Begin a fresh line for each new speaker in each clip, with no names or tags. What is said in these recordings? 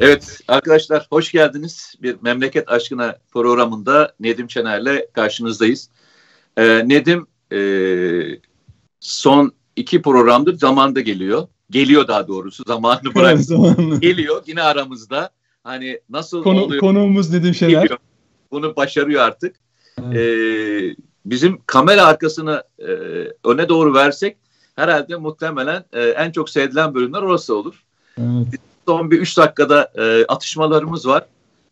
Evet arkadaşlar hoş geldiniz. Bir Memleket Aşkına programında Nedim Çener'le karşınızdayız. Ee, Nedim e, son iki programdır zamanda geliyor. Geliyor daha doğrusu zamanını bırak. geliyor yine aramızda. Hani nasıl
Konu,
oluyor?
Konuğumuz Nedim Şener.
Geliyor. Bunu başarıyor artık. Evet. Ee, bizim kamera arkasını e, öne doğru versek herhalde muhtemelen e, en çok sevilen bölümler orası olur. Evet. Son bir üç dakikada e, atışmalarımız var.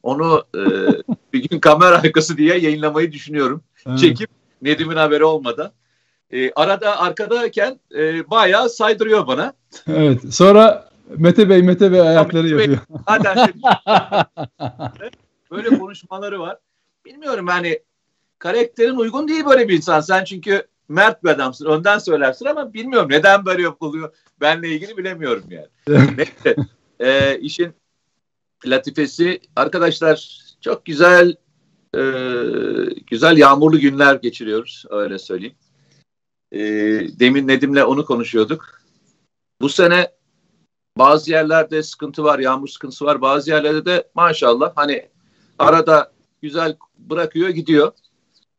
Onu e, bir gün kamera arkası diye yayınlamayı düşünüyorum. Evet. Çekip Nedim'in haberi olmadan. E, arada arkadayken e, bayağı saydırıyor bana.
Evet. Sonra Mete Bey, Mete Bey ayakları Mete yapıyor. Bey,
zaten böyle konuşmaları var. Bilmiyorum yani karakterin uygun değil böyle bir insan. Sen çünkü mert bir adamsın. Önden söylersin ama bilmiyorum neden böyle yapılıyor. Benle ilgili bilemiyorum yani. Neyse. E, işin latifesi arkadaşlar çok güzel e, güzel yağmurlu günler geçiriyoruz öyle söyleyeyim. E, demin Nedim'le onu konuşuyorduk. Bu sene bazı yerlerde sıkıntı var, yağmur sıkıntısı var. Bazı yerlerde de maşallah hani arada güzel bırakıyor gidiyor.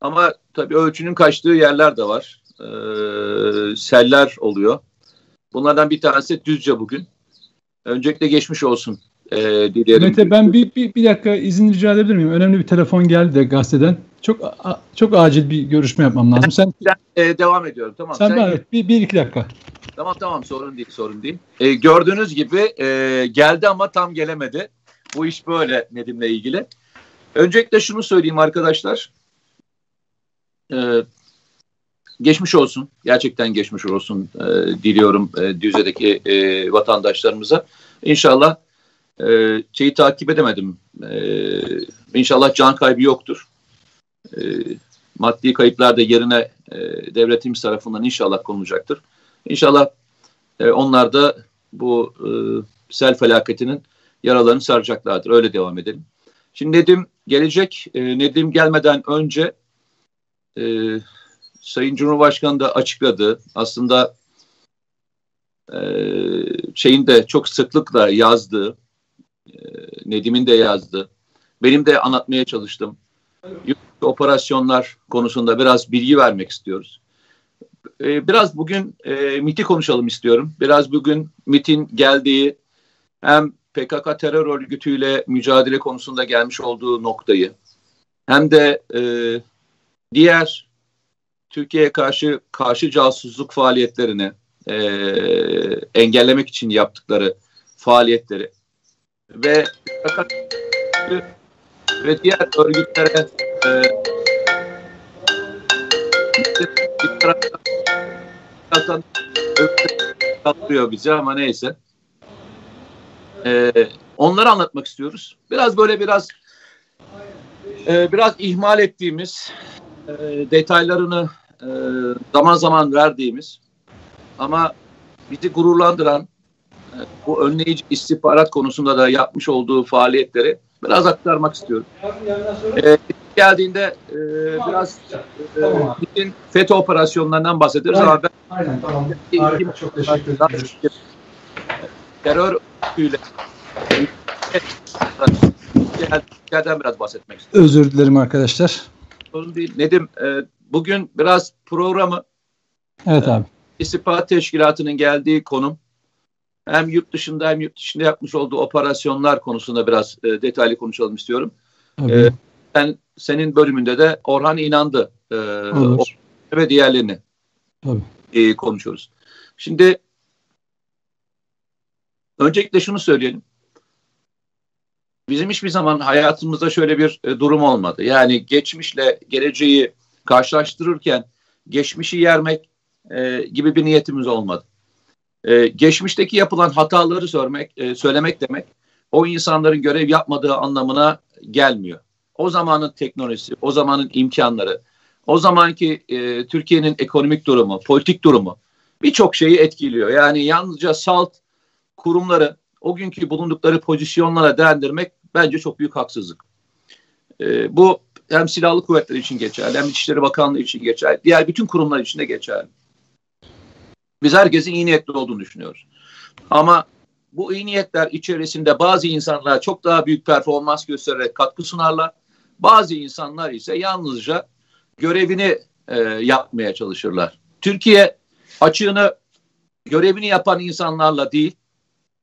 Ama tabii ölçünün kaçtığı yerler de var. Ee, seller oluyor. Bunlardan bir tanesi Düzce bugün. Öncelikle geçmiş olsun e, dilerim.
Mete ben bir, bir, bir dakika izin rica edebilir miyim? Önemli bir telefon geldi de gazeteden. Çok a, çok acil bir görüşme yapmam lazım. Sen,
sen e, devam ediyorum. Tamam.
Sen, sen evet, bir, bir iki dakika.
Tamam tamam sorun değil sorun değil. E, gördüğünüz gibi e, geldi ama tam gelemedi. Bu iş böyle Nedim'le ilgili. Öncelikle şunu söyleyeyim arkadaşlar. E, geçmiş olsun. Gerçekten geçmiş olsun e, diliyorum e, Düzce'deki e, vatandaşlarımıza. İnşallah e, şeyi takip edemedim. E, inşallah can kaybı yoktur. E, maddi kayıplar da yerine e, devletimiz tarafından inşallah konulacaktır. İnşallah e, onlar da bu e, sel felaketinin yaralarını saracaklardır. Öyle devam edelim. Şimdi Nedim gelecek. E, Nedim gelmeden önce e, Sayın Cumhurbaşkanı da açıkladı. Aslında e, şeyin de çok sıklıkla yazdığı, e, Nedim'in de yazdı. Benim de anlatmaya çalıştım. Operasyonlar konusunda biraz bilgi vermek istiyoruz. E, biraz bugün e, MIT'i konuşalım istiyorum. Biraz bugün MIT'in geldiği hem PKK terör örgütüyle mücadele konusunda gelmiş olduğu noktayı hem de e, diğer Türkiye'ye karşı karşı casusluk faaliyetlerini e, engellemek için yaptıkları faaliyetleri ve ve diğer örgütlere e, bir taraftan katlıyor bize ama neyse. E, onları anlatmak istiyoruz. Biraz böyle biraz e, biraz ihmal ettiğimiz e, detaylarını e, zaman zaman verdiğimiz ama bizi gururlandıran e, bu önleyici istihbarat konusunda da yapmış olduğu faaliyetleri biraz aktarmak istiyorum. E, geldiğinde e, biraz e, FETÖ operasyonlarından bahsederiz
aynen,
ama ben
aynen tamam. Harika, çok teşekkür ederim.
Terör yerden biraz bahsetmek istiyorum.
Özür dilerim arkadaşlar.
Sorun değil. Nedim, e, bugün biraz programı
Evet abi.
İstihbarat Teşkilatı'nın geldiği konum hem yurt dışında hem yurt dışında yapmış olduğu operasyonlar konusunda biraz e, detaylı konuşalım istiyorum. E, ben senin bölümünde de Orhan inandı e, ve diğerlerini e, konuşuyoruz. Şimdi öncelikle şunu söyleyelim. Bizim hiçbir zaman hayatımızda şöyle bir e, durum olmadı. Yani geçmişle geleceği karşılaştırırken geçmişi yermek e, gibi bir niyetimiz olmadı. E, geçmişteki yapılan hataları söylemek, e, söylemek demek o insanların görev yapmadığı anlamına gelmiyor. O zamanın teknolojisi, o zamanın imkanları, o zamanki e, Türkiye'nin ekonomik durumu, politik durumu birçok şeyi etkiliyor. Yani yalnızca salt kurumları o günkü bulundukları pozisyonlara değerlendirmek bence çok büyük haksızlık. E, bu hem silahlı kuvvetler için geçerli, hem İçişleri Bakanlığı için geçerli, diğer bütün kurumlar için de geçerli. Biz herkesin iyi niyetli olduğunu düşünüyoruz. Ama bu iyi niyetler içerisinde bazı insanlar çok daha büyük performans göstererek katkı sunarlar. Bazı insanlar ise yalnızca görevini e, yapmaya çalışırlar. Türkiye açığını görevini yapan insanlarla değil,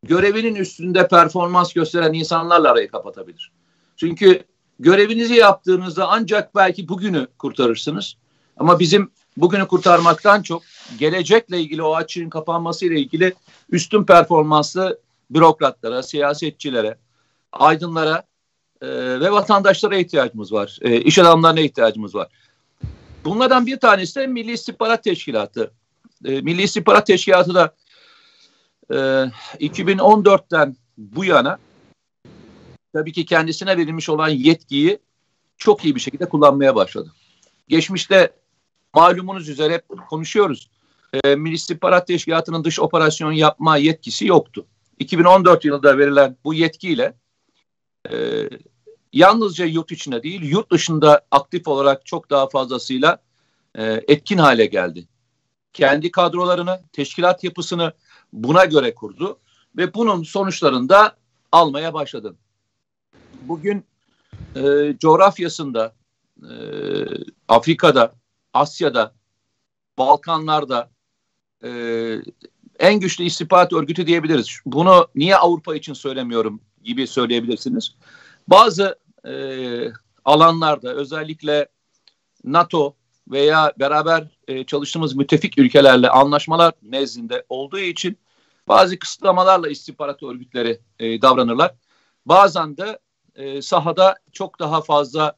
görevinin üstünde performans gösteren insanlarla arayı kapatabilir. Çünkü görevinizi yaptığınızda ancak belki bugünü kurtarırsınız. Ama bizim bugünü kurtarmaktan çok gelecekle ilgili o açığın kapanması ile ilgili üstün performanslı bürokratlara, siyasetçilere, aydınlara e, ve vatandaşlara ihtiyacımız var. E, iş adamlarına ihtiyacımız var. Bunlardan bir tanesi de Milli İstihbarat Teşkilatı. E, Milli İstihbarat Teşkilatı da e, 2014'ten bu yana tabii ki kendisine verilmiş olan yetkiyi çok iyi bir şekilde kullanmaya başladı. Geçmişte malumunuz üzere hep konuşuyoruz. E, Milli İstihbarat Teşkilatı'nın dış operasyon yapma yetkisi yoktu. 2014 yılında verilen bu yetkiyle e, yalnızca yurt içinde değil, yurt dışında aktif olarak çok daha fazlasıyla e, etkin hale geldi. Kendi kadrolarını, teşkilat yapısını buna göre kurdu ve bunun sonuçlarını da almaya başladı. Bugün e, coğrafyasında, e, Afrika'da, Asya'da, Balkanlarda e, en güçlü istihbarat örgütü diyebiliriz. Bunu niye Avrupa için söylemiyorum gibi söyleyebilirsiniz. Bazı e, alanlarda özellikle NATO veya beraber e, çalıştığımız müttefik ülkelerle anlaşmalar nezdinde olduğu için bazı kısıtlamalarla istihbarat örgütleri e, davranırlar. Bazen de e, sahada çok daha fazla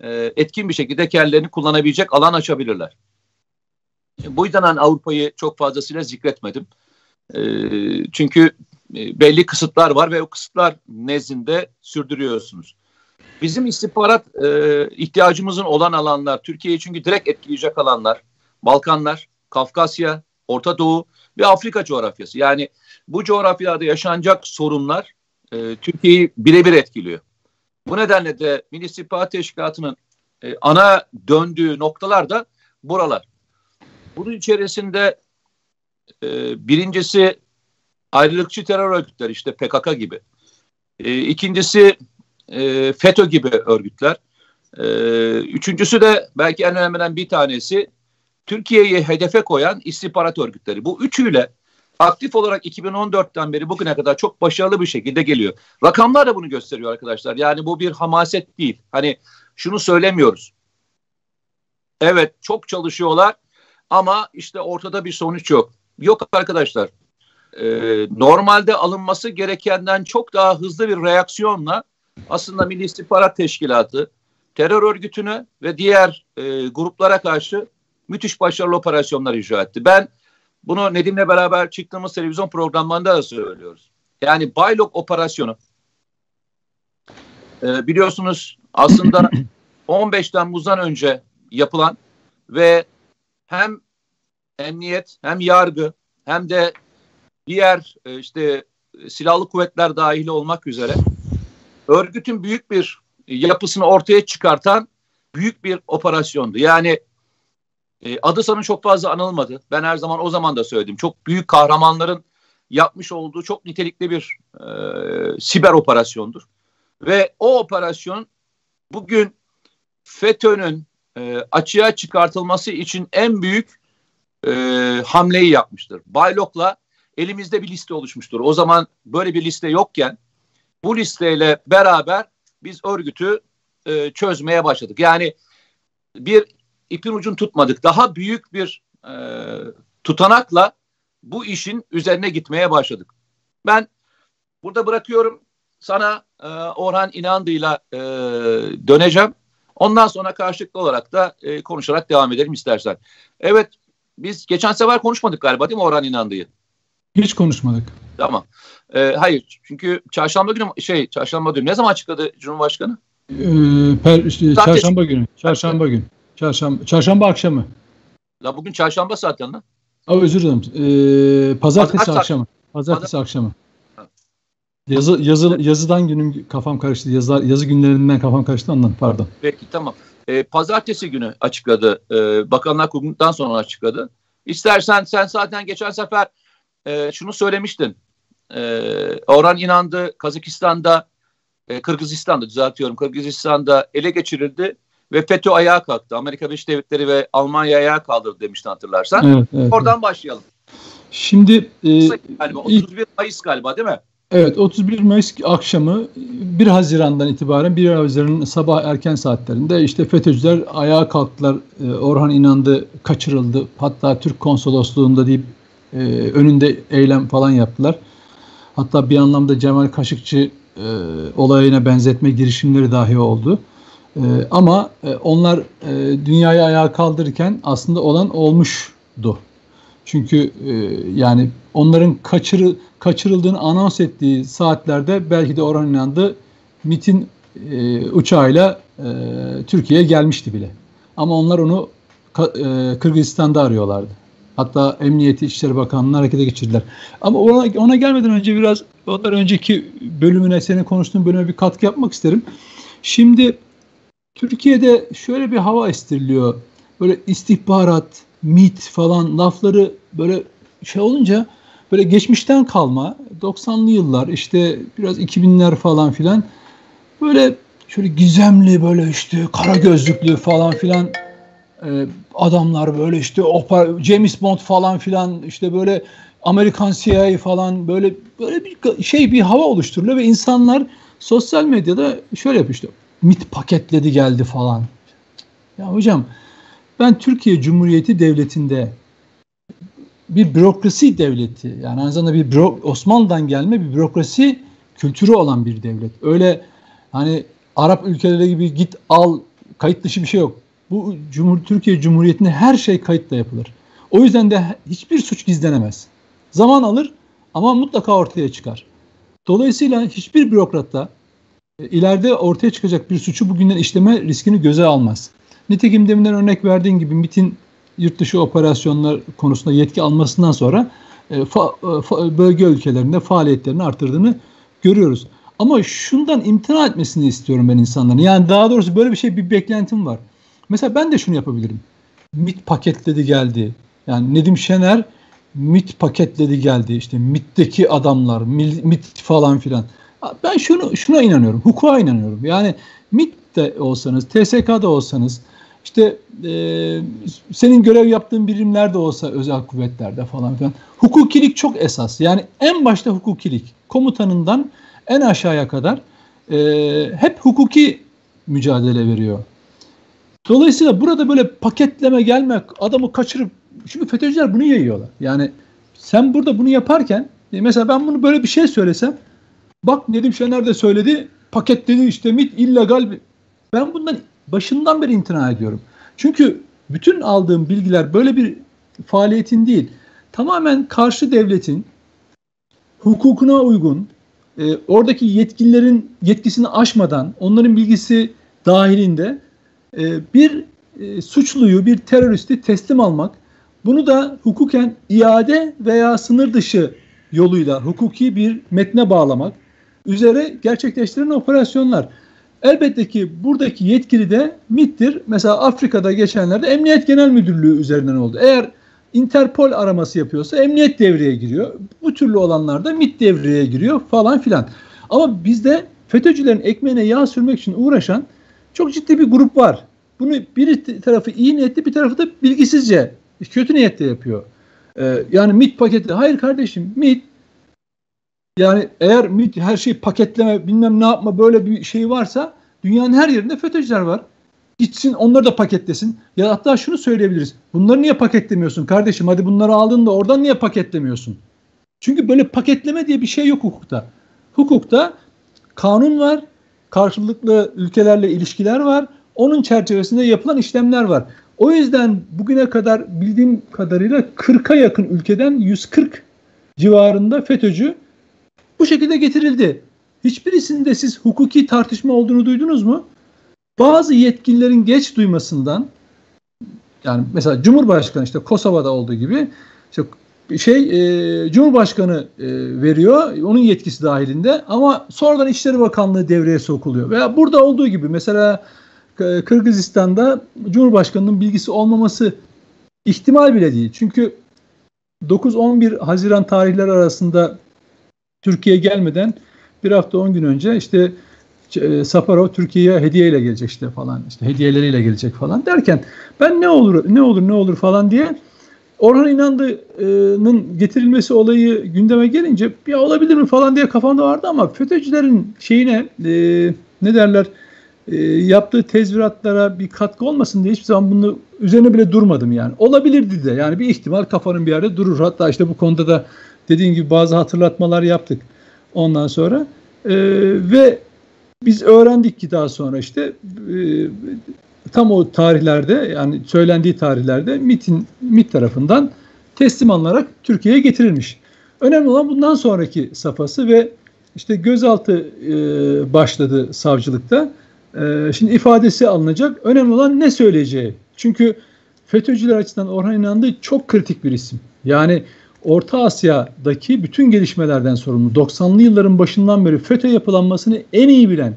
e, etkin bir şekilde kendilerini kullanabilecek alan açabilirler. Bu yüzden ben Avrupa'yı çok fazlasıyla zikretmedim. E, çünkü belli kısıtlar var ve o kısıtlar nezdinde sürdürüyorsunuz. Bizim istihbarat e, ihtiyacımızın olan alanlar, Türkiye'yi çünkü direkt etkileyecek alanlar, Balkanlar, Kafkasya, Orta Doğu ve Afrika coğrafyası. Yani bu coğrafyada yaşanacak sorunlar e, Türkiye'yi birebir etkiliyor. Bu nedenle de Milli İstihbarat Teşkilatı'nın e, ana döndüğü noktalar da buralar. Bunun içerisinde e, birincisi ayrılıkçı terör örgütleri işte PKK gibi. E, ikincisi e, FETÖ gibi örgütler. E, üçüncüsü de belki en önemliden bir tanesi Türkiye'yi hedefe koyan istihbarat örgütleri. Bu üçüyle aktif olarak 2014'ten beri bugüne kadar çok başarılı bir şekilde geliyor. Rakamlar da bunu gösteriyor arkadaşlar. Yani bu bir hamaset değil. Hani şunu söylemiyoruz. Evet çok çalışıyorlar ama işte ortada bir sonuç yok. Yok arkadaşlar. Ee, normalde alınması gerekenden çok daha hızlı bir reaksiyonla aslında Milli İstihbarat Teşkilatı terör örgütünü ve diğer e, gruplara karşı müthiş başarılı operasyonlar icra etti. Ben bunu Nedim'le beraber çıktığımız televizyon programlarında da söylüyoruz. Yani Baylok operasyonu e, biliyorsunuz aslında 15 Temmuz'dan önce yapılan ve hem emniyet hem yargı hem de diğer e, işte silahlı kuvvetler dahil olmak üzere örgütün büyük bir yapısını ortaya çıkartan büyük bir operasyondu. Yani e, adı sanı çok fazla anılmadı. Ben her zaman o zaman da söyledim. Çok büyük kahramanların yapmış olduğu çok nitelikli bir e, siber operasyondur. Ve o operasyon bugün FETÖ'nün e, açığa çıkartılması için en büyük e, hamleyi yapmıştır. Baylok'la elimizde bir liste oluşmuştur. O zaman böyle bir liste yokken bu listeyle beraber biz örgütü e, çözmeye başladık. Yani bir ipin ucunu tutmadık. Daha büyük bir e, tutanakla bu işin üzerine gitmeye başladık. Ben burada bırakıyorum sana e, Orhan İnandı'yla e, döneceğim. Ondan sonra karşılıklı olarak da e, konuşarak devam edelim istersen. Evet biz geçen sefer konuşmadık galiba değil mi Orhan İnandı'yı?
Hiç konuşmadık.
Tamam. Ee, hayır çünkü çarşamba günü şey çarşamba günü ne zaman açıkladı Cumhurbaşkanı?
Ee, per, işte, çarşamba günü. Çarşamba günü. Çarşamba, çarşamba akşamı.
La bugün çarşamba zaten lan.
Aa, özür dilerim. Ee, pazartesi Pazar, akşamı. Pazartesi Pazar. akşamı. Yazı, yazı, yazıdan günüm kafam karıştı. Yazı, yazı günlerinden kafam karıştı ondan pardon.
Peki tamam. Ee, pazartesi günü açıkladı. Ee, Bakanlar Kurulu'ndan sonra açıkladı. İstersen sen zaten geçen sefer e, şunu söylemiştin. e, Orhan İnandı Kazakistan'da e, Kırgızistan'da düzeltiyorum Kırgızistan'da ele geçirildi ve FETÖ ayağa kalktı. Amerika Birleşik Devletleri ve Almanya ayağa kaldırdı demiştin hatırlarsan. Evet, evet, Oradan evet. başlayalım.
Şimdi
e, galiba, 31 ilk, Mayıs galiba değil mi?
Evet 31 Mayıs akşamı 1 Haziran'dan itibaren 1 Haziran'ın sabah erken saatlerinde işte FETÖ'cüler ayağa kalktılar. E, Orhan İnandı kaçırıldı. Hatta Türk konsolosluğunda deyip e, önünde eylem falan yaptılar. Hatta bir anlamda Cemal Kaşıkçı e, olayına benzetme girişimleri dahi oldu. E, ama e, onlar e, dünyayı ayağa kaldırırken aslında olan olmuştu. Çünkü e, yani onların kaçırı, kaçırıldığını anons ettiği saatlerde belki de Orhan İnandı MIT'in e, uçağıyla e, Türkiye'ye gelmişti bile. Ama onlar onu e, Kırgızistan'da arıyorlardı. Hatta Emniyeti İçişleri Bakanlığı'nı harekete geçirdiler. Ama ona, ona gelmeden önce biraz ondan önceki bölümüne, senin konuştuğun bölüme bir katkı yapmak isterim. Şimdi Türkiye'de şöyle bir hava estiriliyor. Böyle istihbarat, MIT falan lafları böyle şey olunca böyle geçmişten kalma 90'lı yıllar işte biraz 2000'ler falan filan böyle şöyle gizemli böyle işte kara gözlüklü falan filan e, adamlar böyle işte opera, James Bond falan filan işte böyle Amerikan CIA falan böyle böyle bir şey bir hava oluşturuluyor ve insanlar sosyal medyada şöyle yapıyor işte MIT paketledi geldi falan. Ya hocam ben Türkiye Cumhuriyeti Devleti'nde bir bürokrasi devleti yani aynı zamanda bir büro, Osmanlı'dan gelme bir bürokrasi kültürü olan bir devlet. Öyle hani Arap ülkeleri gibi git al kayıt dışı bir şey yok. Bu Cumhur Türkiye Cumhuriyeti'nde her şey kayıtla yapılır. O yüzden de hiçbir suç gizlenemez. Zaman alır ama mutlaka ortaya çıkar. Dolayısıyla hiçbir bürokrat da e, ileride ortaya çıkacak bir suçu bugünden işleme riskini göze almaz. Nitekim deminden örnek verdiğin gibi MIT'in yurt dışı operasyonlar konusunda yetki almasından sonra e, fa, e, fa, bölge ülkelerinde faaliyetlerini artırdığını görüyoruz. Ama şundan imtina etmesini istiyorum ben insanların. Yani daha doğrusu böyle bir şey bir beklentim var. Mesela ben de şunu yapabilirim. MIT paketledi geldi. Yani Nedim Şener MIT paketledi geldi. İşte MIT'teki adamlar, MIT falan filan. Ben şunu şuna inanıyorum. Hukuka inanıyorum. Yani MIT'te olsanız, TSK'da olsanız, işte e, senin görev yaptığın birimlerde olsa özel kuvvetlerde falan filan. Hukukilik çok esas. Yani en başta hukukilik. Komutanından en aşağıya kadar e, hep hukuki mücadele veriyor. Dolayısıyla burada böyle paketleme gelmek, adamı kaçırıp çünkü FETÖ'cüler bunu yayıyorlar. Yani sen burada bunu yaparken e, mesela ben bunu böyle bir şey söylesem bak Nedim Şener de söyledi paketledi işte MIT illegal. Ben bundan başından beri imtina ediyorum. Çünkü bütün aldığım bilgiler böyle bir faaliyetin değil. Tamamen karşı devletin hukukuna uygun, e, oradaki yetkililerin yetkisini aşmadan, onların bilgisi dahilinde e, bir e, suçluyu, bir teröristi teslim almak, bunu da hukuken iade veya sınır dışı yoluyla hukuki bir metne bağlamak üzere gerçekleştirilen operasyonlar. Elbette ki buradaki yetkili de MIT'tir. Mesela Afrika'da geçenlerde Emniyet Genel Müdürlüğü üzerinden oldu. Eğer Interpol araması yapıyorsa emniyet devreye giriyor. Bu türlü olanlarda MIT devreye giriyor falan filan. Ama bizde FETÖ'cülerin ekmeğine yağ sürmek için uğraşan çok ciddi bir grup var. Bunu bir tarafı iyi niyetli bir tarafı da bilgisizce kötü niyetle yapıyor. Ee, yani MIT paketi. Hayır kardeşim MIT yani eğer MIT her şeyi paketleme bilmem ne yapma böyle bir şey varsa dünyanın her yerinde FETÖ'cüler var. Gitsin onları da paketlesin. Ya hatta şunu söyleyebiliriz. Bunları niye paketlemiyorsun kardeşim? Hadi bunları aldın da oradan niye paketlemiyorsun? Çünkü böyle paketleme diye bir şey yok hukukta. Hukukta kanun var, karşılıklı ülkelerle ilişkiler var. Onun çerçevesinde yapılan işlemler var. O yüzden bugüne kadar bildiğim kadarıyla 40'a yakın ülkeden 140 civarında FETÖ'cü bu şekilde getirildi. Hiçbirisinde siz hukuki tartışma olduğunu duydunuz mu? Bazı yetkililerin geç duymasından yani mesela Cumhurbaşkanı işte Kosova'da olduğu gibi işte şey e, Cumhurbaşkanı e, veriyor onun yetkisi dahilinde ama sonradan İçişleri Bakanlığı devreye sokuluyor. Veya burada olduğu gibi mesela e, Kırgızistan'da Cumhurbaşkanının bilgisi olmaması ihtimal bile değil. Çünkü 9-11 Haziran tarihleri arasında Türkiye'ye gelmeden bir hafta on gün önce işte e, Safarov Türkiye'ye hediyeyle gelecek işte falan işte hediyeleriyle gelecek falan derken ben ne olur ne olur ne olur falan diye Orhan İnandı'nın getirilmesi olayı gündeme gelince ya olabilir mi falan diye kafamda vardı ama FETÖ'cülerin şeyine e, ne derler e, yaptığı tezviratlara bir katkı olmasın diye hiçbir zaman bunu üzerine bile durmadım yani. Olabilirdi de yani bir ihtimal kafanın bir yerde durur. Hatta işte bu konuda da dediğim gibi bazı hatırlatmalar yaptık ondan sonra. E, ve biz öğrendik ki daha sonra işte e, tam o tarihlerde yani söylendiği tarihlerde MIT'in MIT tarafından teslim alınarak Türkiye'ye getirilmiş. Önemli olan bundan sonraki safhası ve işte gözaltı e, başladı savcılıkta. E, şimdi ifadesi alınacak. Önemli olan ne söyleyeceği. Çünkü FETÖ'cüler açısından Orhan İnandı çok kritik bir isim. Yani Orta Asya'daki bütün gelişmelerden sorumlu. 90'lı yılların başından beri FETÖ yapılanmasını en iyi bilen,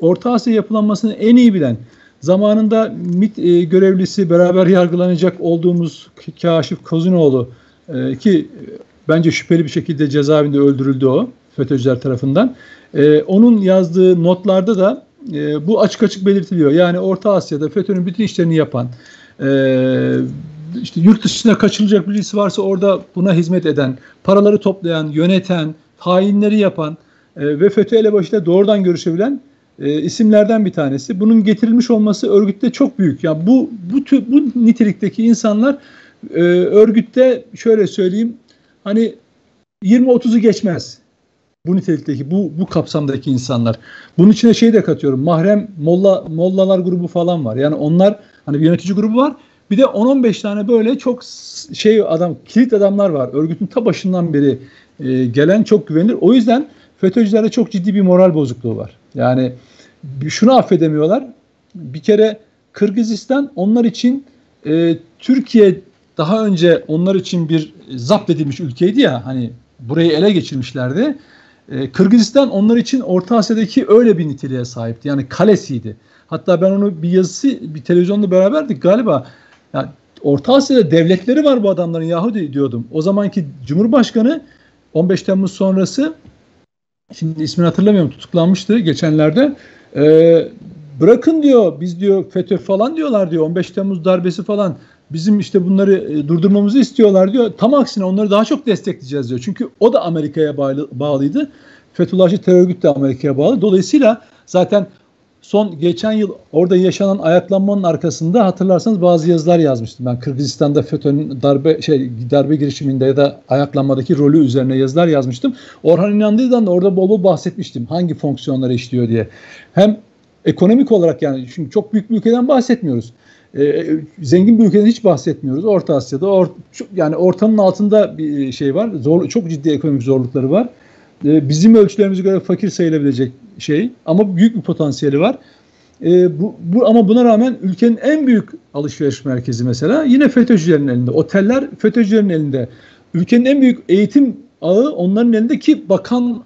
Orta Asya yapılanmasını en iyi bilen, zamanında MİT e, görevlisi beraber yargılanacak olduğumuz Kaşif Kozunoğlu e, ki bence şüpheli bir şekilde cezaevinde öldürüldü o FETÖ'cüler tarafından. E, onun yazdığı notlarda da e, bu açık açık belirtiliyor. Yani Orta Asya'da FETÖ'nün bütün işlerini yapan, e, işte yurt dışına kaçılacak birisi varsa orada buna hizmet eden, paraları toplayan, yöneten, hainleri yapan e, ve FETÖ elebaşıyla doğrudan görüşebilen e, isimlerden bir tanesi. Bunun getirilmiş olması örgütte çok büyük. Yani bu bu tür, bu nitelikteki insanlar e, örgütte şöyle söyleyeyim hani 20-30'u geçmez. Bu nitelikteki, bu bu kapsamdaki insanlar. Bunun içine şey de katıyorum. Mahrem Molla Mollalar grubu falan var. Yani onlar hani bir yönetici grubu var. Bir de 10-15 tane böyle çok şey adam, kilit adamlar var. Örgütün ta başından beri e, gelen çok güvenilir. O yüzden FETÖ'cülerde çok ciddi bir moral bozukluğu var. Yani şunu affedemiyorlar. Bir kere Kırgızistan onlar için e, Türkiye daha önce onlar için bir zapt edilmiş ülkeydi ya hani burayı ele geçirmişlerdi. E, Kırgızistan onlar için Orta Asya'daki öyle bir niteliğe sahipti. Yani kalesiydi. Hatta ben onu bir yazısı bir televizyonda beraberdik galiba. Yani Orta Asya'da devletleri var bu adamların Yahudi diyordum. O zamanki Cumhurbaşkanı 15 Temmuz sonrası şimdi ismini hatırlamıyorum tutuklanmıştı geçenlerde. Ee, bırakın diyor biz diyor FETÖ falan diyorlar diyor 15 Temmuz darbesi falan bizim işte bunları e, durdurmamızı istiyorlar diyor. Tam aksine onları daha çok destekleyeceğiz diyor. Çünkü o da Amerika'ya bağlı, bağlıydı. Fethullahçı terör örgütü de Amerika'ya bağlı. Dolayısıyla zaten son geçen yıl orada yaşanan ayaklanmanın arkasında hatırlarsanız bazı yazılar yazmıştım. Ben Kırgızistan'da FETÖ'nün darbe şey darbe girişiminde ya da ayaklanmadaki rolü üzerine yazılar yazmıştım. Orhan İnandı'dan da orada bol bol bahsetmiştim. Hangi fonksiyonları işliyor diye. Hem ekonomik olarak yani çünkü çok büyük bir ülkeden bahsetmiyoruz. Ee, zengin bir ülkeden hiç bahsetmiyoruz. Orta Asya'da or, yani ortanın altında bir şey var. Zor, çok ciddi ekonomik zorlukları var. Ee, bizim ölçülerimize göre fakir sayılabilecek şey ama büyük bir potansiyeli var. E, bu, bu ama buna rağmen ülkenin en büyük alışveriş merkezi mesela yine FETÖ'cülerin elinde. Oteller FETÖ'cülerin elinde. Ülkenin en büyük eğitim ağı onların elinde ki bakan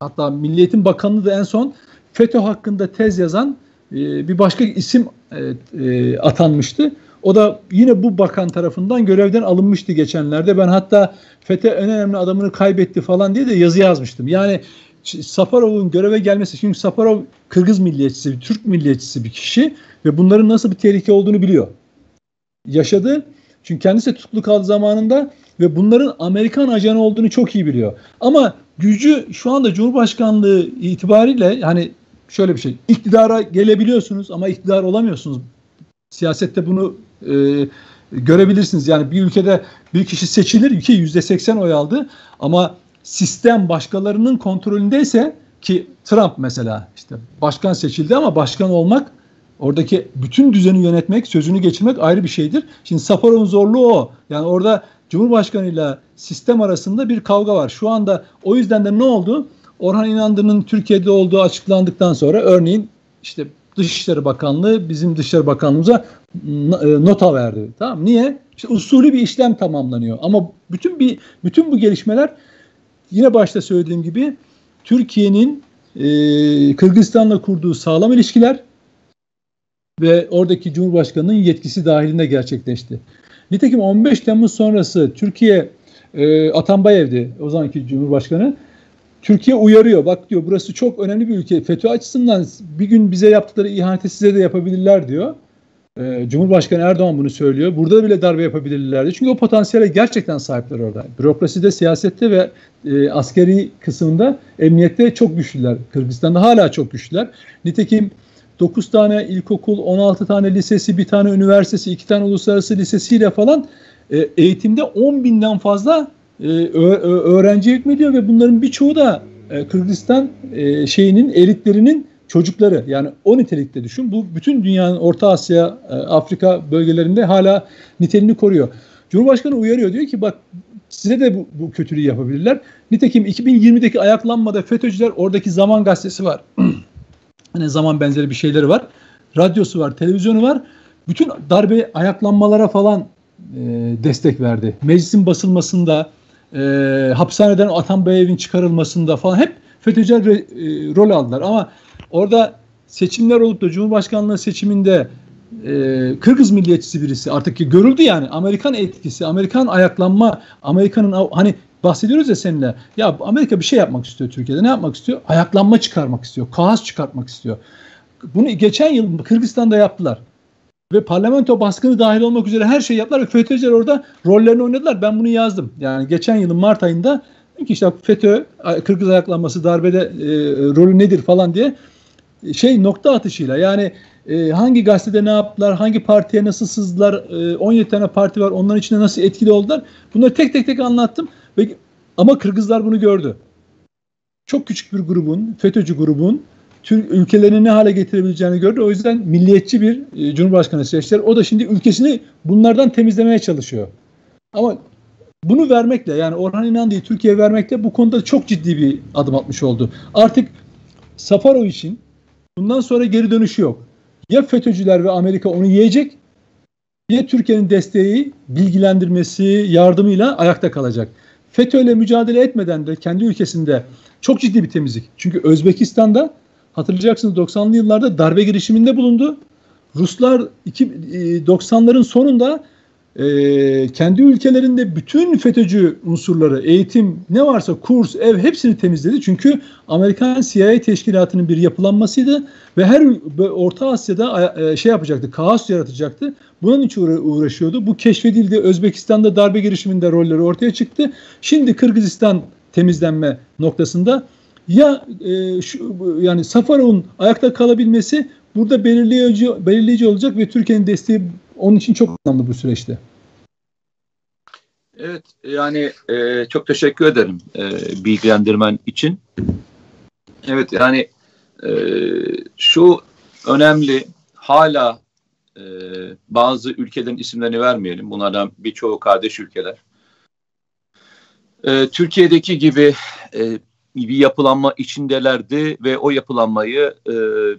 hatta Milliyetin Bakanlığı da en son FETÖ hakkında tez yazan e, bir başka isim e, e, atanmıştı. O da yine bu bakan tarafından görevden alınmıştı geçenlerde. Ben hatta FETÖ en önemli adamını kaybetti falan diye de yazı yazmıştım. Yani Safarov'un göreve gelmesi çünkü Safarov Kırgız milliyetçisi, Türk milliyetçisi bir kişi ve bunların nasıl bir tehlike olduğunu biliyor. Yaşadı. Çünkü kendisi tutuklu kaldı zamanında ve bunların Amerikan ajanı olduğunu çok iyi biliyor. Ama gücü şu anda Cumhurbaşkanlığı itibariyle hani şöyle bir şey. İktidara gelebiliyorsunuz ama iktidar olamıyorsunuz. Siyasette bunu e, görebilirsiniz. Yani bir ülkede bir kişi seçilir, ülke yüzde seksen oy aldı ama sistem başkalarının kontrolündeyse ki Trump mesela işte başkan seçildi ama başkan olmak oradaki bütün düzeni yönetmek, sözünü geçirmek ayrı bir şeydir. Şimdi Safarov'un zorluğu o. Yani orada Cumhurbaşkanı ile sistem arasında bir kavga var. Şu anda o yüzden de ne oldu? Orhan İnandı'nın Türkiye'de olduğu açıklandıktan sonra örneğin işte Dışişleri Bakanlığı bizim Dışişleri Bakanlığımıza e, nota verdi. Tamam Niye? İşte usulü bir işlem tamamlanıyor. Ama bütün bir bütün bu gelişmeler yine başta söylediğim gibi Türkiye'nin e, Kırgızistan'la kurduğu sağlam ilişkiler ve oradaki Cumhurbaşkanı'nın yetkisi dahilinde gerçekleşti. Nitekim 15 Temmuz sonrası Türkiye e, Atambayev'di o zamanki Cumhurbaşkanı. Türkiye uyarıyor. Bak diyor burası çok önemli bir ülke. FETÖ açısından bir gün bize yaptıkları ihaneti size de yapabilirler diyor. Ee, Cumhurbaşkanı Erdoğan bunu söylüyor. Burada bile darbe yapabilirlerdi. Çünkü o potansiyele gerçekten sahipler orada. Bürokraside, siyasette ve e, askeri kısmında, emniyette çok güçlüler. Kırgızistan'da hala çok güçlüler. Nitekim 9 tane ilkokul, 16 tane lisesi, bir tane üniversitesi, 2 tane uluslararası lisesiyle falan e, eğitimde 10 binden fazla e, öğrenci hükmediyor ve bunların birçoğu da e, Kırgızistan e, şeyinin elitlerinin çocukları yani o nitelikte düşün. Bu bütün dünyanın Orta Asya, e, Afrika bölgelerinde hala niteliğini koruyor. Cumhurbaşkanı uyarıyor diyor ki bak size de bu, bu kötülüğü yapabilirler. Nitekim 2020'deki ayaklanmada FETÖ'cüler oradaki Zaman Gazetesi var. hani zaman benzeri bir şeyleri var. Radyosu var, televizyonu var. Bütün darbe ayaklanmalara falan e, destek verdi. Meclisin basılmasında, e, hapishaneden Atan Beyev'in çıkarılmasında falan hep FETÖ'cüler e, rol aldılar. Ama orada seçimler olup da Cumhurbaşkanlığı seçiminde e, Kırgız milliyetçisi birisi artık ki görüldü yani Amerikan etkisi, Amerikan ayaklanma, Amerika'nın hani bahsediyoruz ya seninle. Ya Amerika bir şey yapmak istiyor Türkiye'de. Ne yapmak istiyor? Ayaklanma çıkarmak istiyor. Kaos çıkartmak istiyor. Bunu geçen yıl Kırgızistan'da yaptılar. Ve parlamento baskını dahil olmak üzere her şeyi yaptılar ve FETÖ'cüler orada rollerini oynadılar. Ben bunu yazdım. Yani geçen yılın Mart ayında işte FETÖ, Kırgız ayaklanması, darbede e, rolü nedir falan diye şey nokta atışıyla yani e, hangi gazetede ne yaptılar, hangi partiye nasıl sızdılar, e, 17 tane parti var onların içinde nasıl etkili oldular bunları tek tek tek anlattım. Ve, ama Kırgızlar bunu gördü. Çok küçük bir grubun, FETÖ'cü grubun Türk ülkelerini ne hale getirebileceğini gördü. O yüzden milliyetçi bir e, cumhurbaşkanı seçtiler. O da şimdi ülkesini bunlardan temizlemeye çalışıyor. Ama bunu vermekle yani Orhan İnandı'yı Türkiye'ye vermekle bu konuda çok ciddi bir adım atmış oldu. Artık Safarov için bundan sonra geri dönüşü yok. Ya FETÖ'cüler ve Amerika onu yiyecek ya Türkiye'nin desteği, bilgilendirmesi, yardımıyla ayakta kalacak. FETÖ ile mücadele etmeden de kendi ülkesinde çok ciddi bir temizlik. Çünkü Özbekistan'da hatırlayacaksınız 90'lı yıllarda darbe girişiminde bulundu. Ruslar 90'ların e, sonunda e, kendi ülkelerinde bütün FETÖ'cü unsurları, eğitim ne varsa kurs, ev hepsini temizledi. Çünkü Amerikan CIA teşkilatının bir yapılanmasıydı ve her Orta Asya'da e, şey yapacaktı, kaos yaratacaktı. Bunun için uğraşıyordu. Bu keşfedildi. Özbekistan'da darbe girişiminde rolleri ortaya çıktı. Şimdi Kırgızistan temizlenme noktasında ya e, şu, yani Safarov'un ayakta kalabilmesi burada belirleyici belirleyici olacak ve Türkiye'nin desteği onun için çok önemli bu süreçte.
Evet yani e, çok teşekkür ederim e, bilgilendirmen için. Evet yani e, şu önemli hala e, bazı ülkelerin isimlerini vermeyelim. Bunlardan birçoğu kardeş ülkeler. E, Türkiye'deki gibi e, bir yapılanma içindelerdi ve o yapılanmayı e,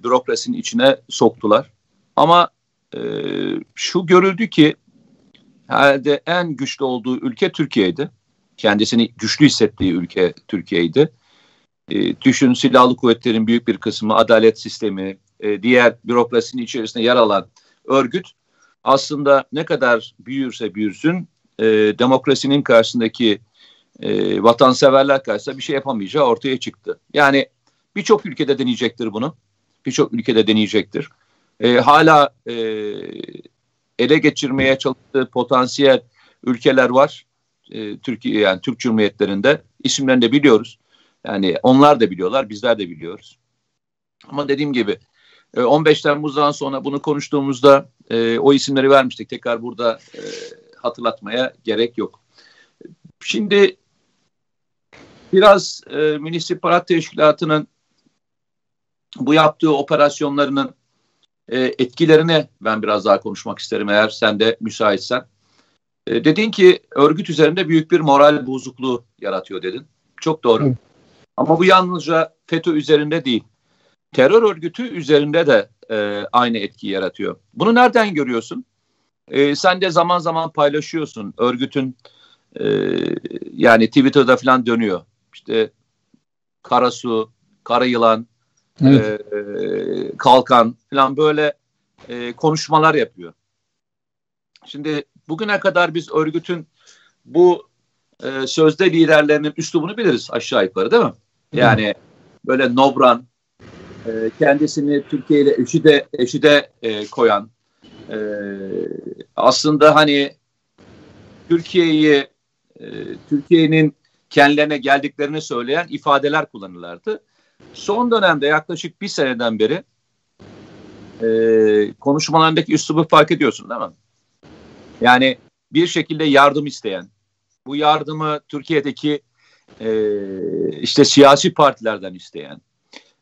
bürokrasinin içine soktular. Ama e, şu görüldü ki herhalde en güçlü olduğu ülke Türkiye'ydi. Kendisini güçlü hissettiği ülke Türkiye'ydi. E, düşün silahlı kuvvetlerin büyük bir kısmı, adalet sistemi, e, diğer bürokrasinin içerisinde yer alan örgüt aslında ne kadar büyürse büyürsün e, demokrasinin karşısındaki e, vatanseverler karşısında bir şey yapamayacağı ortaya çıktı. Yani birçok ülkede deneyecektir bunu. Birçok ülkede deneyecektir. E, hala e, ele geçirmeye çalıştığı potansiyel ülkeler var. E, Türkiye yani Türk Cumhuriyetlerinde isimlerini de biliyoruz. Yani onlar da biliyorlar, bizler de biliyoruz. Ama dediğim gibi 15 Temmuz'dan sonra bunu konuştuğumuzda e, o isimleri vermiştik. Tekrar burada e, hatırlatmaya gerek yok. Şimdi biraz e, Milli İstihbarat Teşkilatı'nın bu yaptığı operasyonlarının e, etkilerine ben biraz daha konuşmak isterim eğer sen de müsaitsen. E, dedin ki örgüt üzerinde büyük bir moral bozukluğu yaratıyor dedin. Çok doğru. Hı. Ama bu yalnızca FETÖ üzerinde değil. Terör örgütü üzerinde de e, aynı etki yaratıyor. Bunu nereden görüyorsun? E, sen de zaman zaman paylaşıyorsun. Örgütün e, yani Twitter'da falan dönüyor. İşte Karasu, Kara Yılan, evet. e, Kalkan falan böyle e, konuşmalar yapıyor. Şimdi bugüne kadar biz örgütün bu e, sözde liderlerinin üslubunu biliriz aşağı yukarı değil mi? Yani böyle nobran, e, kendisini Türkiye ile eşide, eşide e, koyan, e, aslında hani Türkiye'yi, e, Türkiye'nin kendilerine geldiklerini söyleyen ifadeler kullanırlardı. Son dönemde yaklaşık bir seneden beri e, konuşmalarındaki üslubu fark ediyorsun değil mi? Yani bir şekilde yardım isteyen, bu yardımı Türkiye'deki e, işte siyasi partilerden isteyen,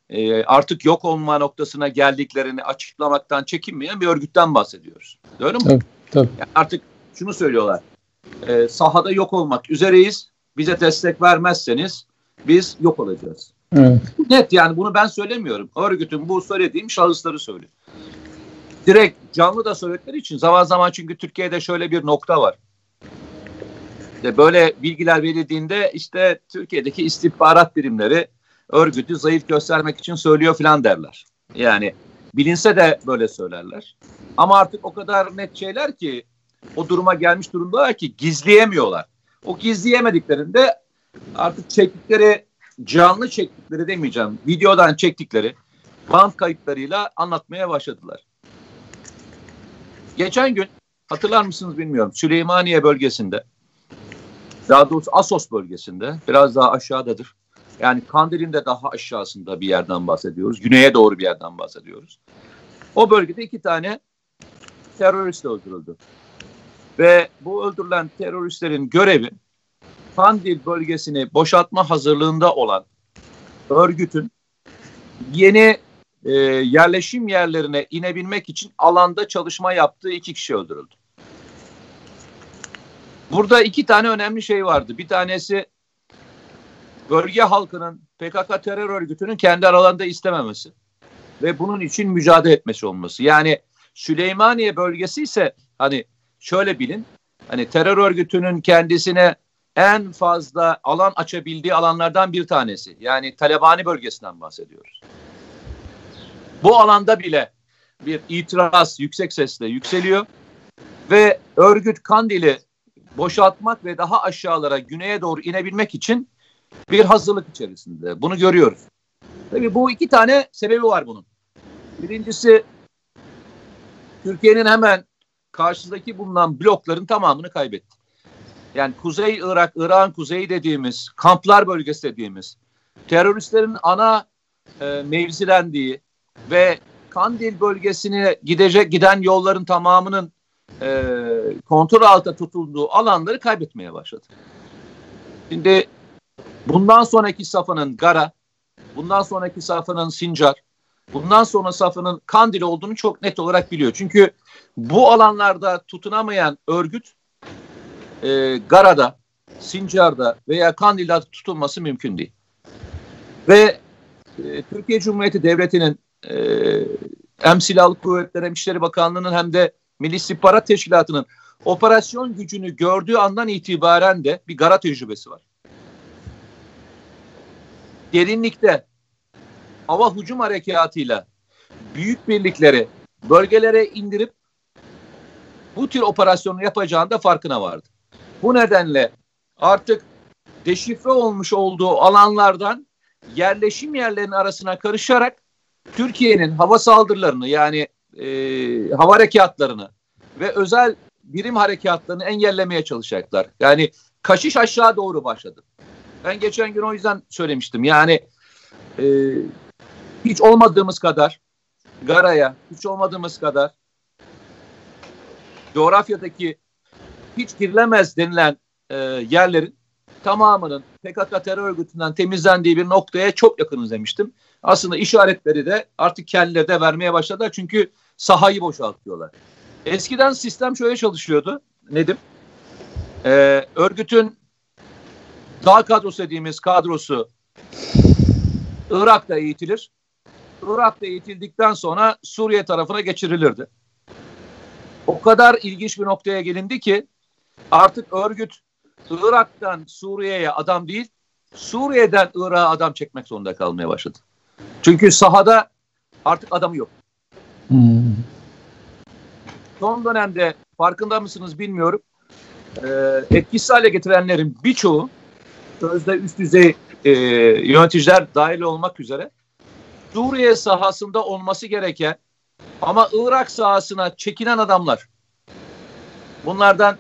e, artık yok olma noktasına geldiklerini açıklamaktan çekinmeyen bir örgütten bahsediyoruz. Doğru mu?
Tabii, tabii.
Yani artık şunu söylüyorlar, e, sahada yok olmak üzereyiz, bize destek vermezseniz biz yok olacağız.
Evet.
Net yani bunu ben söylemiyorum. Örgütün bu söylediğim şahısları söylüyor. Direkt canlı da söyledikleri için zaman zaman çünkü Türkiye'de şöyle bir nokta var. İşte böyle bilgiler verildiğinde işte Türkiye'deki istihbarat birimleri örgütü zayıf göstermek için söylüyor filan derler. Yani bilinse de böyle söylerler. Ama artık o kadar net şeyler ki o duruma gelmiş durumdalar ki gizleyemiyorlar. O gizleyemediklerinde artık çektikleri canlı çektikleri demeyeceğim videodan çektikleri band kayıtlarıyla anlatmaya başladılar. Geçen gün hatırlar mısınız bilmiyorum Süleymaniye bölgesinde daha doğrusu Asos bölgesinde biraz daha aşağıdadır. Yani Kandil'in de daha aşağısında bir yerden bahsediyoruz. Güneye doğru bir yerden bahsediyoruz. O bölgede iki tane terörist öldürüldü. Ve bu öldürülen teröristlerin görevi Kandil bölgesini boşaltma hazırlığında olan örgütün yeni e, yerleşim yerlerine inebilmek için alanda çalışma yaptığı iki kişi öldürüldü. Burada iki tane önemli şey vardı. Bir tanesi bölge halkının PKK terör örgütünün kendi aralarında istememesi ve bunun için mücadele etmesi olması. Yani Süleymaniye bölgesi ise hani şöyle bilin hani terör örgütünün kendisine en fazla alan açabildiği alanlardan bir tanesi. Yani Talebani bölgesinden bahsediyoruz. Bu alanda bile bir itiraz yüksek sesle yükseliyor ve örgüt Kandil'i boşaltmak ve daha aşağılara güneye doğru inebilmek için bir hazırlık içerisinde. Bunu görüyoruz. Tabii bu iki tane sebebi var bunun. Birincisi Türkiye'nin hemen karşıdaki bulunan blokların tamamını kaybetti. Yani Kuzey Irak, İran kuzeyi dediğimiz, kamplar bölgesi dediğimiz, teröristlerin ana e, mevzilendiği ve Kandil bölgesine gidecek giden yolların tamamının e, kontrol altında tutulduğu alanları kaybetmeye başladı. Şimdi bundan sonraki safının Gara, bundan sonraki safının Sincar, bundan sonra safının Kandil olduğunu çok net olarak biliyor. Çünkü bu alanlarda tutunamayan örgüt e, Gara'da, Sincar'da veya Kandil'de tutulması mümkün değil. Ve e, Türkiye Cumhuriyeti Devleti'nin e, hem Silahlı Kuvvetler hem İçişleri Bakanlığı'nın hem de Milli İstihbarat Teşkilatı'nın operasyon gücünü gördüğü andan itibaren de bir gara tecrübesi var. Derinlikte hava hücum harekatıyla büyük birlikleri bölgelere indirip bu tür operasyonu yapacağında farkına vardı. Bu nedenle artık deşifre olmuş olduğu alanlardan yerleşim yerlerinin arasına karışarak Türkiye'nin hava saldırılarını yani e, hava harekatlarını ve özel birim harekatlarını engellemeye çalışacaklar. Yani kaşış aşağı doğru başladı. Ben geçen gün o yüzden söylemiştim. Yani e, hiç olmadığımız kadar Gara'ya, hiç olmadığımız kadar coğrafyadaki hiç girilemez denilen e, yerlerin tamamının PKK terör örgütünden temizlendiği bir noktaya çok yakınız demiştim. Aslında işaretleri de artık kendileri de vermeye başladılar çünkü sahayı boşaltıyorlar. Eskiden sistem şöyle çalışıyordu Nedim. Ee, örgütün dağ kadrosu dediğimiz kadrosu Irak'ta eğitilir. Irak'ta eğitildikten sonra Suriye tarafına geçirilirdi. O kadar ilginç bir noktaya gelindi ki artık örgüt Irak'tan Suriye'ye adam değil, Suriye'den Irak'a adam çekmek zorunda kalmaya başladı. Çünkü sahada artık adamı yok. Hmm. Son dönemde farkında mısınız bilmiyorum. Ee, etkisiz hale getirenlerin birçoğu sözde üst düzey e, yöneticiler dahil olmak üzere Suriye sahasında olması gereken ama Irak sahasına çekinen adamlar. Bunlardan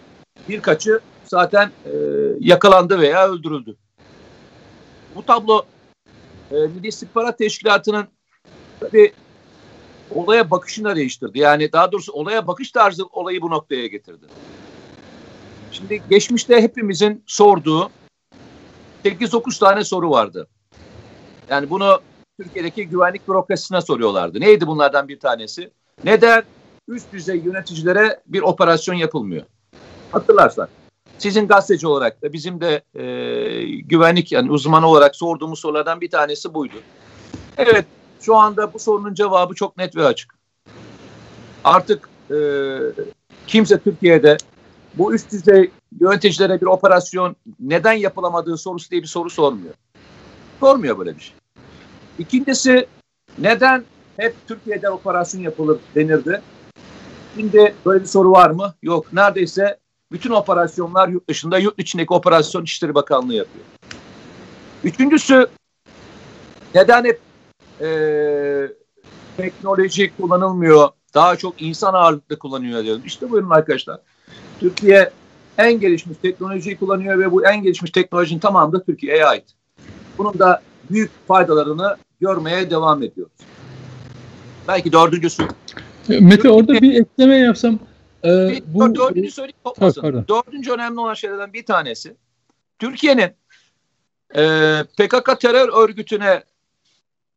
birkaçı zaten e, yakalandı veya öldürüldü. Bu tablo e, Milli İstihbarat Teşkilatı'nın tabii olaya bakışını da değiştirdi. Yani daha doğrusu olaya bakış tarzı olayı bu noktaya getirdi. Şimdi geçmişte hepimizin sorduğu 8-9 tane soru vardı. Yani bunu Türkiye'deki güvenlik bürokrasisine soruyorlardı. Neydi bunlardan bir tanesi? Neden üst düzey yöneticilere bir operasyon yapılmıyor? Hatırlarsan. Sizin gazeteci olarak da bizim de e, güvenlik yani uzmanı olarak sorduğumuz sorulardan bir tanesi buydu. Evet şu anda bu sorunun cevabı çok net ve açık. Artık e, kimse Türkiye'de bu üst düzey yöneticilere bir operasyon neden yapılamadığı sorusu diye bir soru sormuyor. Sormuyor böyle bir şey. İkincisi neden hep Türkiye'de operasyon yapılır denirdi. Şimdi böyle bir soru var mı? Yok. Neredeyse bütün operasyonlar yurt dışında, yurt içindeki operasyon İçişleri Bakanlığı yapıyor. Üçüncüsü neden hep e, teknoloji kullanılmıyor, daha çok insan ağırlıklı kullanıyor diyorum. İşte buyurun arkadaşlar. Türkiye en gelişmiş teknolojiyi kullanıyor ve bu en gelişmiş teknolojinin tamamı da Türkiye'ye ait. Bunun da büyük faydalarını görmeye devam ediyoruz. Belki dördüncüsü.
Mete orada bir ekleme yapsam. E,
bir, bu, dördüncü söyleyeyim kopmasın. Dördüncü önemli olan şeylerden bir tanesi. Türkiye'nin e, PKK terör örgütüne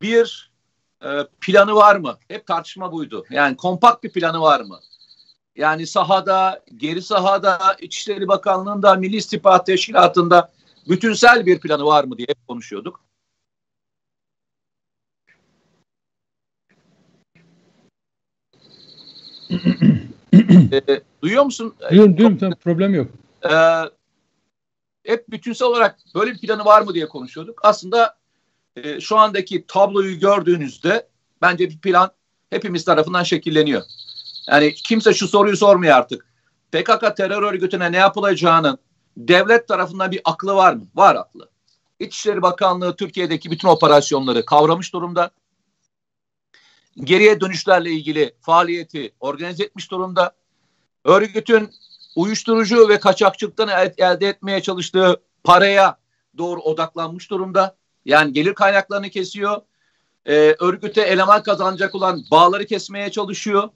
bir e, planı var mı? Hep tartışma buydu. Yani kompakt bir planı var mı? Yani sahada, geri sahada, İçişleri Bakanlığı'nda, Milli İstihbarat Teşkilatı'nda bütünsel bir planı var mı diye konuşuyorduk. E, duyuyor musun?
Duyuyorum, duyuyorum. Tamam, problem yok.
E, hep bütünsel olarak böyle bir planı var mı diye konuşuyorduk. Aslında e, şu andaki tabloyu gördüğünüzde bence bir plan hepimiz tarafından şekilleniyor. Yani kimse şu soruyu sormuyor artık. PKK terör örgütüne ne yapılacağının devlet tarafından bir aklı var mı? Var aklı. İçişleri Bakanlığı Türkiye'deki bütün operasyonları kavramış durumda. Geriye dönüşlerle ilgili faaliyeti organize etmiş durumda. Örgütün uyuşturucu ve kaçakçılıktan elde etmeye çalıştığı paraya doğru odaklanmış durumda. Yani gelir kaynaklarını kesiyor. Ee, örgüte eleman kazanacak olan bağları kesmeye çalışıyor.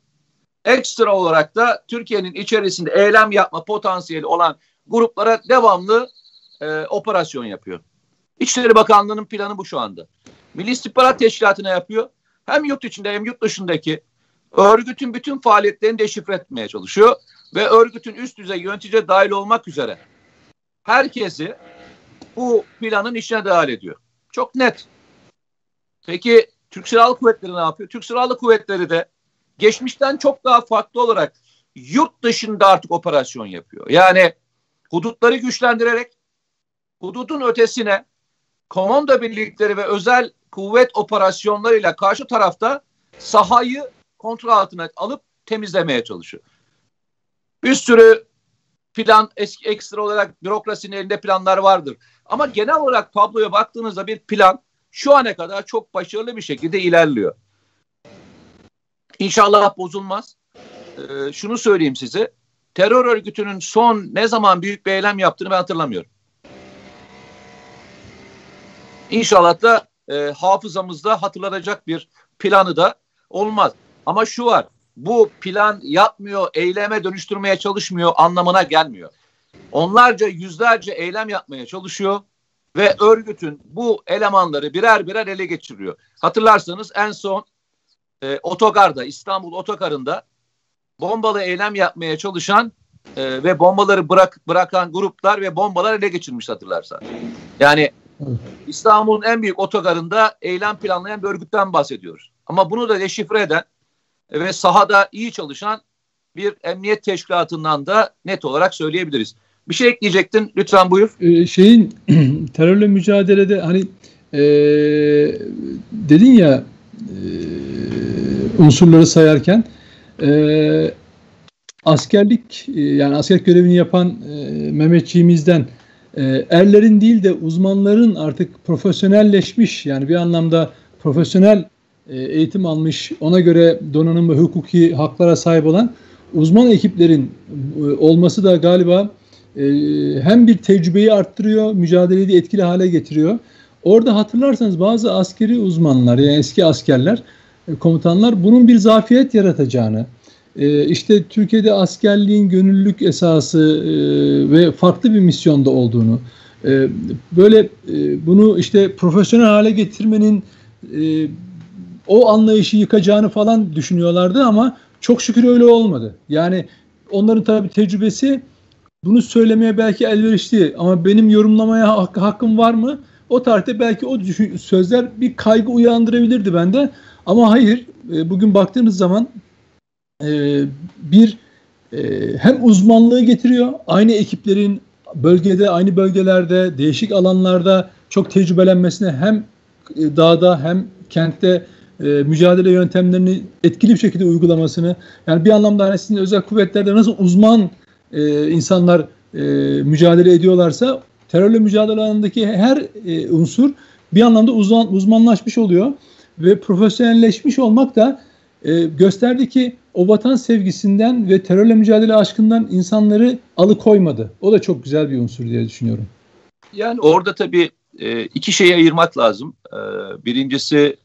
Ekstra olarak da Türkiye'nin içerisinde eylem yapma potansiyeli olan gruplara devamlı e, operasyon yapıyor. İçişleri Bakanlığı'nın planı bu şu anda. Milli İstihbarat Teşkilatı'na yapıyor. Hem yurt içinde hem yurt dışındaki örgütün bütün faaliyetlerini deşifre etmeye çalışıyor. Ve örgütün üst düzey yönetici dahil olmak üzere herkesi bu planın içine dahil ediyor. Çok net. Peki Türk Silahlı Kuvvetleri ne yapıyor? Türk Silahlı Kuvvetleri de geçmişten çok daha farklı olarak yurt dışında artık operasyon yapıyor. Yani hudutları güçlendirerek hudutun ötesine komando birlikleri ve özel kuvvet operasyonlarıyla karşı tarafta sahayı kontrol altına alıp temizlemeye çalışıyor. Bir sürü plan eski ekstra olarak bürokrasinin elinde planlar vardır. Ama genel olarak tabloya baktığınızda bir plan şu ana kadar çok başarılı bir şekilde ilerliyor. İnşallah bozulmaz. Ee, şunu söyleyeyim size. Terör örgütünün son ne zaman büyük bir eylem yaptığını ben hatırlamıyorum. İnşallah da e, hafızamızda hatırlanacak bir planı da olmaz. Ama şu var. Bu plan yapmıyor, eyleme dönüştürmeye çalışmıyor anlamına gelmiyor. Onlarca, yüzlerce eylem yapmaya çalışıyor ve örgütün bu elemanları birer birer ele geçiriyor. Hatırlarsanız en son e, otogarda İstanbul otogarında bombalı eylem yapmaya çalışan e, ve bombaları bırak bırakan gruplar ve bombalar ele geçirmiş hatırlarsan. Yani İstanbul'un en büyük otogarında eylem planlayan bir örgütten bahsediyoruz. Ama bunu da deşifre eden ve sahada iyi çalışan bir emniyet teşkilatından da net olarak söyleyebiliriz. Bir şey ekleyecektin. Lütfen buyur.
Ee, şeyin terörle mücadelede hani e, dedin ya e, unsurları sayarken e, askerlik e, yani askerlik görevini yapan e, Mehmetçiğimizden e, erlerin değil de uzmanların artık profesyonelleşmiş yani bir anlamda profesyonel e, eğitim almış ona göre donanım ve hukuki haklara sahip olan uzman ekiplerin e, olması da galiba e, hem bir tecrübeyi arttırıyor, mücadeleyi de etkili hale getiriyor. Orada hatırlarsanız bazı askeri uzmanlar yani eski askerler, e, komutanlar bunun bir zafiyet yaratacağını, e, işte Türkiye'de askerliğin gönüllülük esası e, ve farklı bir misyonda olduğunu, e, böyle e, bunu işte profesyonel hale getirmenin o anlayışı yıkacağını falan düşünüyorlardı ama çok şükür öyle olmadı. Yani onların tabii tecrübesi bunu söylemeye belki elverişli ama benim yorumlamaya hak, hakkım var mı? O tarihte belki o sözler bir kaygı uyandırabilirdi bende. Ama hayır, bugün baktığınız zaman e, bir e, hem uzmanlığı getiriyor, aynı ekiplerin bölgede, aynı bölgelerde, değişik alanlarda çok tecrübelenmesine hem e, dağda hem kentte e, mücadele yöntemlerini etkili bir şekilde uygulamasını yani bir anlamda hani sizin özel kuvvetlerde nasıl uzman e, insanlar e, mücadele ediyorlarsa terörle mücadele alanındaki her e, unsur bir anlamda uzman, uzmanlaşmış oluyor ve profesyonelleşmiş olmak da e, gösterdi ki o vatan sevgisinden ve terörle mücadele aşkından insanları alıkoymadı. O da çok güzel bir unsur diye düşünüyorum.
Yani orada tabii e, iki şeyi ayırmak lazım. E, birincisi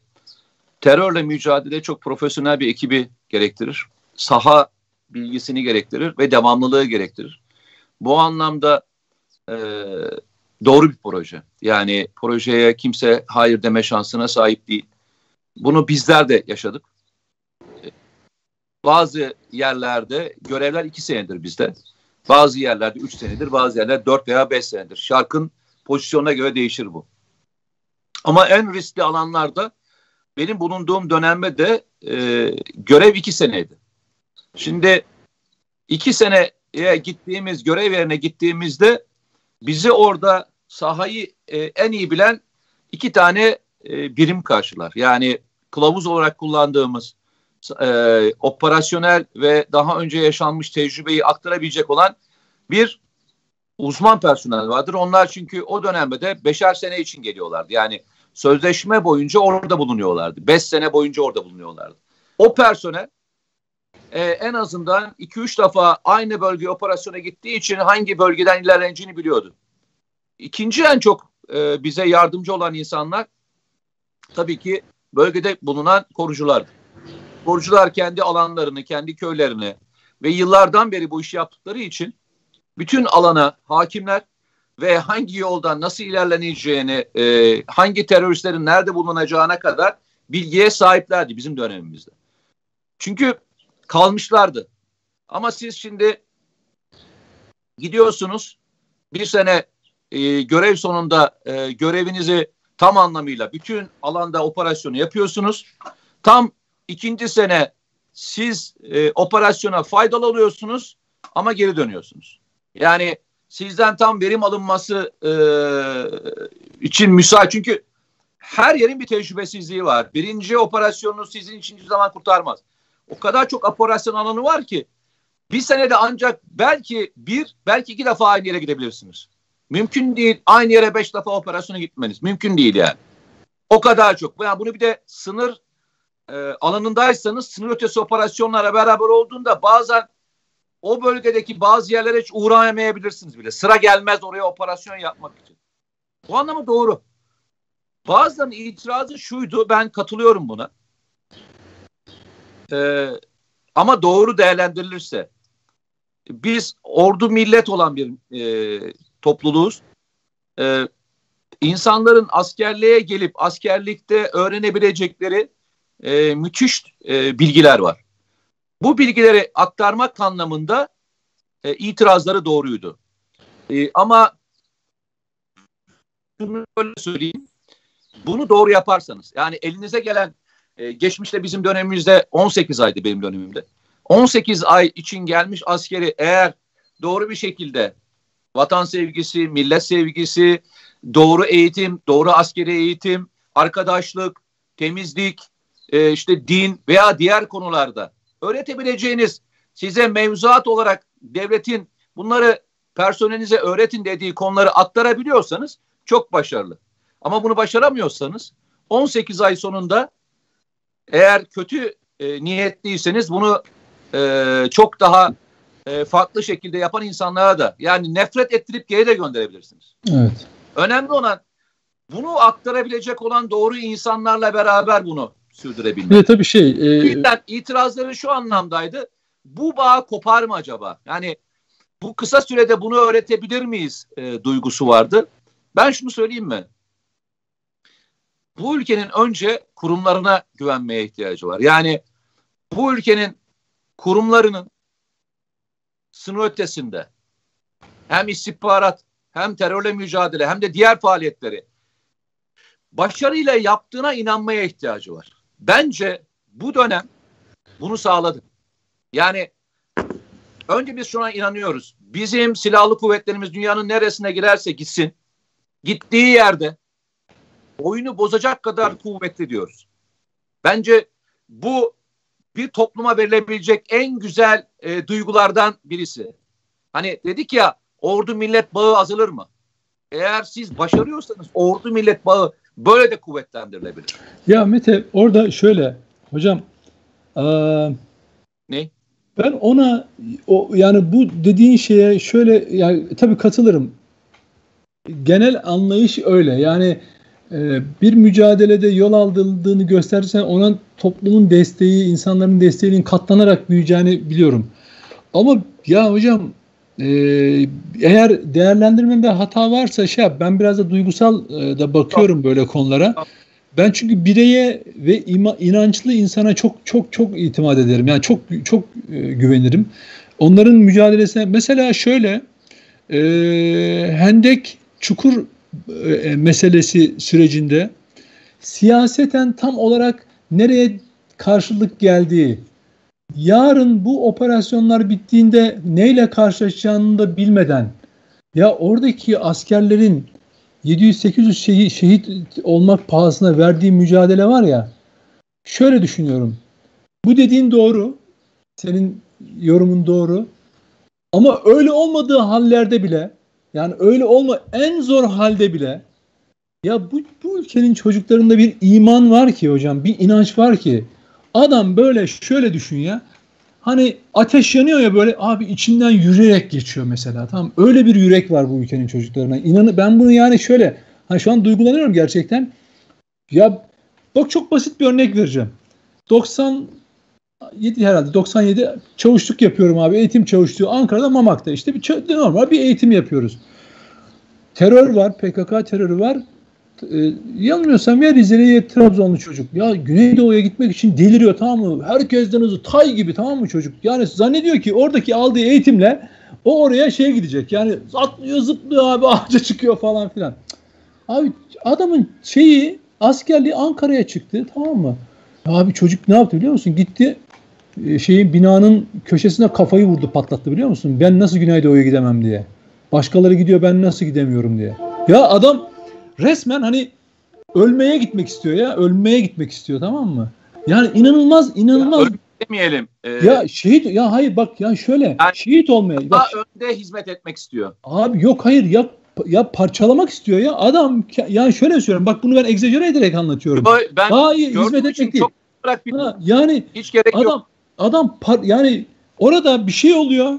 terörle mücadele çok profesyonel bir ekibi gerektirir. Saha bilgisini gerektirir ve devamlılığı gerektirir. Bu anlamda e, doğru bir proje. Yani projeye kimse hayır deme şansına sahip değil. Bunu bizler de yaşadık. Bazı yerlerde görevler iki senedir bizde. Bazı yerlerde üç senedir, bazı yerlerde dört veya beş senedir. Şarkın pozisyonuna göre değişir bu. Ama en riskli alanlarda benim bulunduğum dönemde de e, görev iki seneydi. Şimdi iki seneye gittiğimiz görev yerine gittiğimizde bizi orada sahayı e, en iyi bilen iki tane e, birim karşılar. Yani kılavuz olarak kullandığımız e, operasyonel ve daha önce yaşanmış tecrübeyi aktarabilecek olan bir uzman personel vardır. Onlar çünkü o dönemde de beşer sene için geliyorlardı. Yani sözleşme boyunca orada bulunuyorlardı. Beş sene boyunca orada bulunuyorlardı. O personel e, en azından iki üç defa aynı bölge operasyona gittiği için hangi bölgeden ilerleneceğini biliyordu. İkinci en çok e, bize yardımcı olan insanlar tabii ki bölgede bulunan koruculardı. Korucular kendi alanlarını, kendi köylerini ve yıllardan beri bu işi yaptıkları için bütün alana hakimler ve hangi yoldan nasıl ilerleneceğini, e, hangi teröristlerin nerede bulunacağına kadar bilgiye sahiplerdi bizim dönemimizde. Çünkü kalmışlardı. Ama siz şimdi gidiyorsunuz bir sene e, görev sonunda e, görevinizi tam anlamıyla bütün alanda operasyonu yapıyorsunuz. Tam ikinci sene siz e, operasyona faydalı oluyorsunuz ama geri dönüyorsunuz. Yani sizden tam verim alınması e, için müsait. Çünkü her yerin bir tecrübesizliği var. Birinci operasyonunu sizin için zaman kurtarmaz. O kadar çok operasyon alanı var ki bir senede ancak belki bir, belki iki defa aynı yere gidebilirsiniz. Mümkün değil aynı yere beş defa operasyona gitmeniz. Mümkün değil yani. O kadar çok. Yani bunu bir de sınır e, alanındaysanız sınır ötesi operasyonlara beraber olduğunda bazen o bölgedeki bazı yerlere hiç uğrayamayabilirsiniz bile. Sıra gelmez oraya operasyon yapmak için. Bu anlamı doğru. Bazen itirazı şuydu, ben katılıyorum buna. Ee, ama doğru değerlendirilirse, biz ordu millet olan bir e, topluluğuz. Ee, insanların askerliğe gelip askerlikte öğrenebilecekleri e, müthiş e, bilgiler var. Bu bilgileri aktarmak anlamında e, itirazları doğruydu. E, ama şunu böyle söyleyeyim. Bunu doğru yaparsanız yani elinize gelen e, geçmişte bizim dönemimizde 18 aydı benim dönemimde. 18 ay için gelmiş askeri eğer doğru bir şekilde vatan sevgisi, millet sevgisi, doğru eğitim, doğru askeri eğitim, arkadaşlık, temizlik, e, işte din veya diğer konularda öğretebileceğiniz size mevzuat olarak devletin bunları personelinize öğretin dediği konuları aktarabiliyorsanız çok başarılı. Ama bunu başaramıyorsanız 18 ay sonunda eğer kötü e, niyetliyseniz bunu e, çok daha e, farklı şekilde yapan insanlara da yani nefret ettirip geri de gönderebilirsiniz.
Evet.
Önemli olan bunu aktarabilecek olan doğru insanlarla beraber bunu sürdürebilmek.
Ve tabii şey. E...
Yüzden itirazları şu anlamdaydı. Bu bağ kopar mı acaba? Yani bu kısa sürede bunu öğretebilir miyiz e, duygusu vardı. Ben şunu söyleyeyim mi? Bu ülkenin önce kurumlarına güvenmeye ihtiyacı var. Yani bu ülkenin kurumlarının sınır ötesinde hem istihbarat hem terörle mücadele hem de diğer faaliyetleri başarıyla yaptığına inanmaya ihtiyacı var. Bence bu dönem bunu sağladı. Yani önce biz şuna inanıyoruz. Bizim silahlı kuvvetlerimiz dünyanın neresine girerse gitsin, gittiği yerde oyunu bozacak kadar kuvvetli diyoruz. Bence bu bir topluma verilebilecek en güzel e, duygulardan birisi. Hani dedik ya ordu millet bağı azalır mı? Eğer siz başarıyorsanız ordu millet bağı böyle de kuvvetlendirilebilir.
Ya Mete orada şöyle hocam ee,
ne?
Ben ona o yani bu dediğin şeye şöyle yani tabii katılırım. Genel anlayış öyle. Yani e, bir mücadelede yol aldığını gösterirsen ona toplumun desteği, insanların desteğinin katlanarak büyüyeceğini biliyorum. Ama ya hocam e, eğer değerlendirmemde hata varsa şey yap, ben biraz da duygusal e, da bakıyorum böyle konulara. Ben çünkü bireye ve ima, inançlı insana çok çok çok itimat ederim. Yani çok çok e, güvenirim. Onların mücadelesine mesela şöyle e, Hendek Çukur e, meselesi sürecinde siyaseten tam olarak nereye karşılık geldiği, yarın bu operasyonlar bittiğinde neyle karşılaşacağını da bilmeden ya oradaki askerlerin 700-800 şehit, şehit olmak pahasına verdiği mücadele var ya şöyle düşünüyorum. Bu dediğin doğru. Senin yorumun doğru. Ama öyle olmadığı hallerde bile yani öyle olma en zor halde bile ya bu, bu ülkenin çocuklarında bir iman var ki hocam bir inanç var ki adam böyle şöyle düşün ya. Hani ateş yanıyor ya böyle abi içinden yürüyerek geçiyor mesela tamam öyle bir yürek var bu ülkenin çocuklarına. İnanı ben bunu yani şöyle hani şu an duygulanıyorum gerçekten. Ya bak çok basit bir örnek vereceğim. 97 herhalde 97 çavuşluk yapıyorum abi eğitim çavuşluğu Ankara'da Mamak'ta. İşte bir normal bir eğitim yapıyoruz. Terör var PKK terörü var e, yanılmıyorsam ya Rize'li Trabzonlu çocuk. Ya Güneydoğu'ya gitmek için deliriyor tamam mı? Herkesten hızlı tay gibi tamam mı çocuk? Yani zannediyor ki oradaki aldığı eğitimle o oraya şeye gidecek. Yani atlıyor zıplıyor abi ağaca çıkıyor falan filan. Abi adamın şeyi askerliği Ankara'ya çıktı tamam mı? Abi çocuk ne yaptı biliyor musun? Gitti e, şeyin binanın köşesine kafayı vurdu patlattı biliyor musun? Ben nasıl Güneydoğu'ya gidemem diye. Başkaları gidiyor ben nasıl gidemiyorum diye. Ya adam resmen hani ölmeye gitmek istiyor ya. Ölmeye gitmek istiyor tamam mı? Yani inanılmaz inanılmaz. Ya,
demeyelim.
Ee, ya şehit ya hayır bak ya şöyle yani, şehit olmaya.
Bak, önde hizmet etmek istiyor.
Abi yok hayır ya ya parçalamak istiyor ya adam yani şöyle söylüyorum bak bunu ben egzajere ederek anlatıyorum.
Ben
Hayır hizmet etmek değil. Çok ha, yani hiç gerek adam, yok. Adam par, yani orada bir şey oluyor.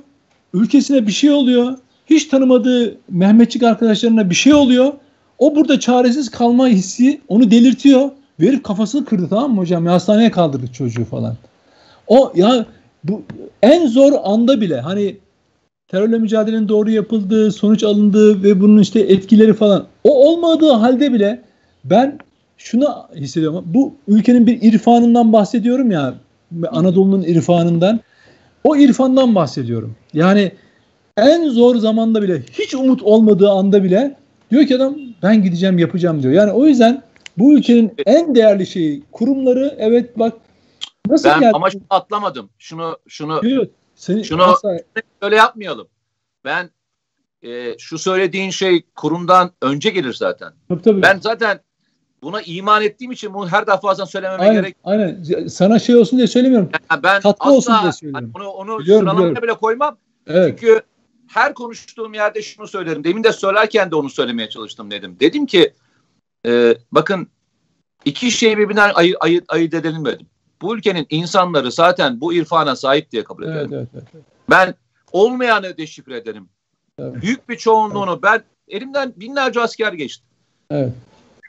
Ülkesine bir şey oluyor. Hiç tanımadığı Mehmetçik arkadaşlarına bir şey oluyor. O burada çaresiz kalma hissi onu delirtiyor. Verip kafasını kırdı tamam mı hocam? Ya hastaneye kaldırdık çocuğu falan. O ya bu en zor anda bile hani terörle mücadelenin doğru yapıldığı, sonuç alındığı ve bunun işte etkileri falan o olmadığı halde bile ben şunu hissediyorum. Bu ülkenin bir irfanından bahsediyorum ya. Anadolu'nun irfanından. O irfandan bahsediyorum. Yani en zor zamanda bile hiç umut olmadığı anda bile Diyor ki adam ben gideceğim yapacağım diyor. Yani o yüzden bu ülkenin en değerli şeyi kurumları evet bak
nasıl ben geldi? ama şunu atlamadım. Şunu şunu evet, seni şunu asla... öyle yapmayalım. Ben e, şu söylediğin şey kurumdan önce gelir zaten. Tabii, tabii. Ben zaten buna iman ettiğim için bunu her defasında söylememe
aynen,
gerek.
Aynen. Sana şey olsun diye söylemiyorum.
Yani ben Tatlı asla, olsun diye söylüyorum. Hani onu, onu biliyorum, sıralamaya biliyorum. bile koymam. Evet. Çünkü her konuştuğum yerde şunu söylerim. Demin de söylerken de onu söylemeye çalıştım dedim. Dedim ki e, bakın iki şeyi birbirinden ayırt, ayırt, ayırt edelim dedim. Bu ülkenin insanları zaten bu irfana sahip diye kabul ederim. Evet, evet, evet. Ben olmayanı deşifre ederim. Evet. Büyük bir çoğunluğunu evet. ben elimden binlerce asker geçti. Evet.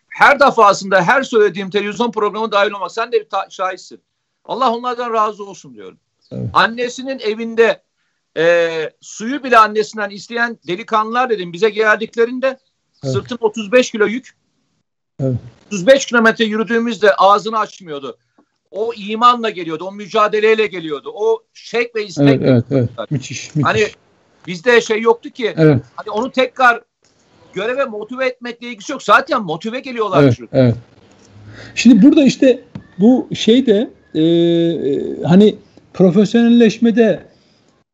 Her defasında her söylediğim televizyon programı dahil olmak sen de bir şahitsin. Allah onlardan razı olsun diyorum. Evet. Annesinin evinde e, suyu bile annesinden isteyen delikanlılar dedim bize geldiklerinde evet. sırtın 35 kilo yük. Evet. 35 kilometre yürüdüğümüzde ağzını açmıyordu. O imanla geliyordu, o mücadeleyle geliyordu. O şek ve istek.
Evet, evet, evet. Müthiş, müthiş.
Hani bizde şey yoktu ki. Evet. Hani onu tekrar göreve motive etmekle ilgisi yok. Zaten motive geliyorlar.
Evet, evet. Şimdi burada işte bu şey de e, e, hani profesyonelleşmede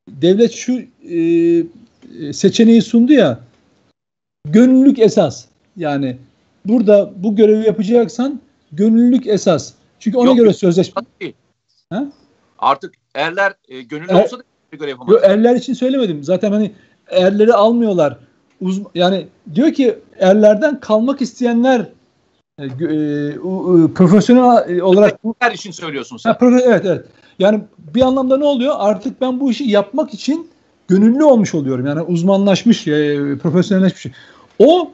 devlet şu e, seçeneği sundu ya gönüllülük esas. Yani burada bu görevi yapacaksan gönüllülük esas. Çünkü ona Yok, göre sözleşme.
Ha? Artık erler e, gönüllü er, olsa da görev yapamaz. Yok,
erler için söylemedim. Zaten hani erleri almıyorlar. Uz, yani diyor ki erlerden kalmak isteyenler e, e, profesyonel olarak
her için söylüyorsun sen.
Ha, evet evet. Yani bir anlamda ne oluyor? Artık ben bu işi yapmak için gönüllü olmuş oluyorum. Yani uzmanlaşmış, e, profesyonelleşmiş. O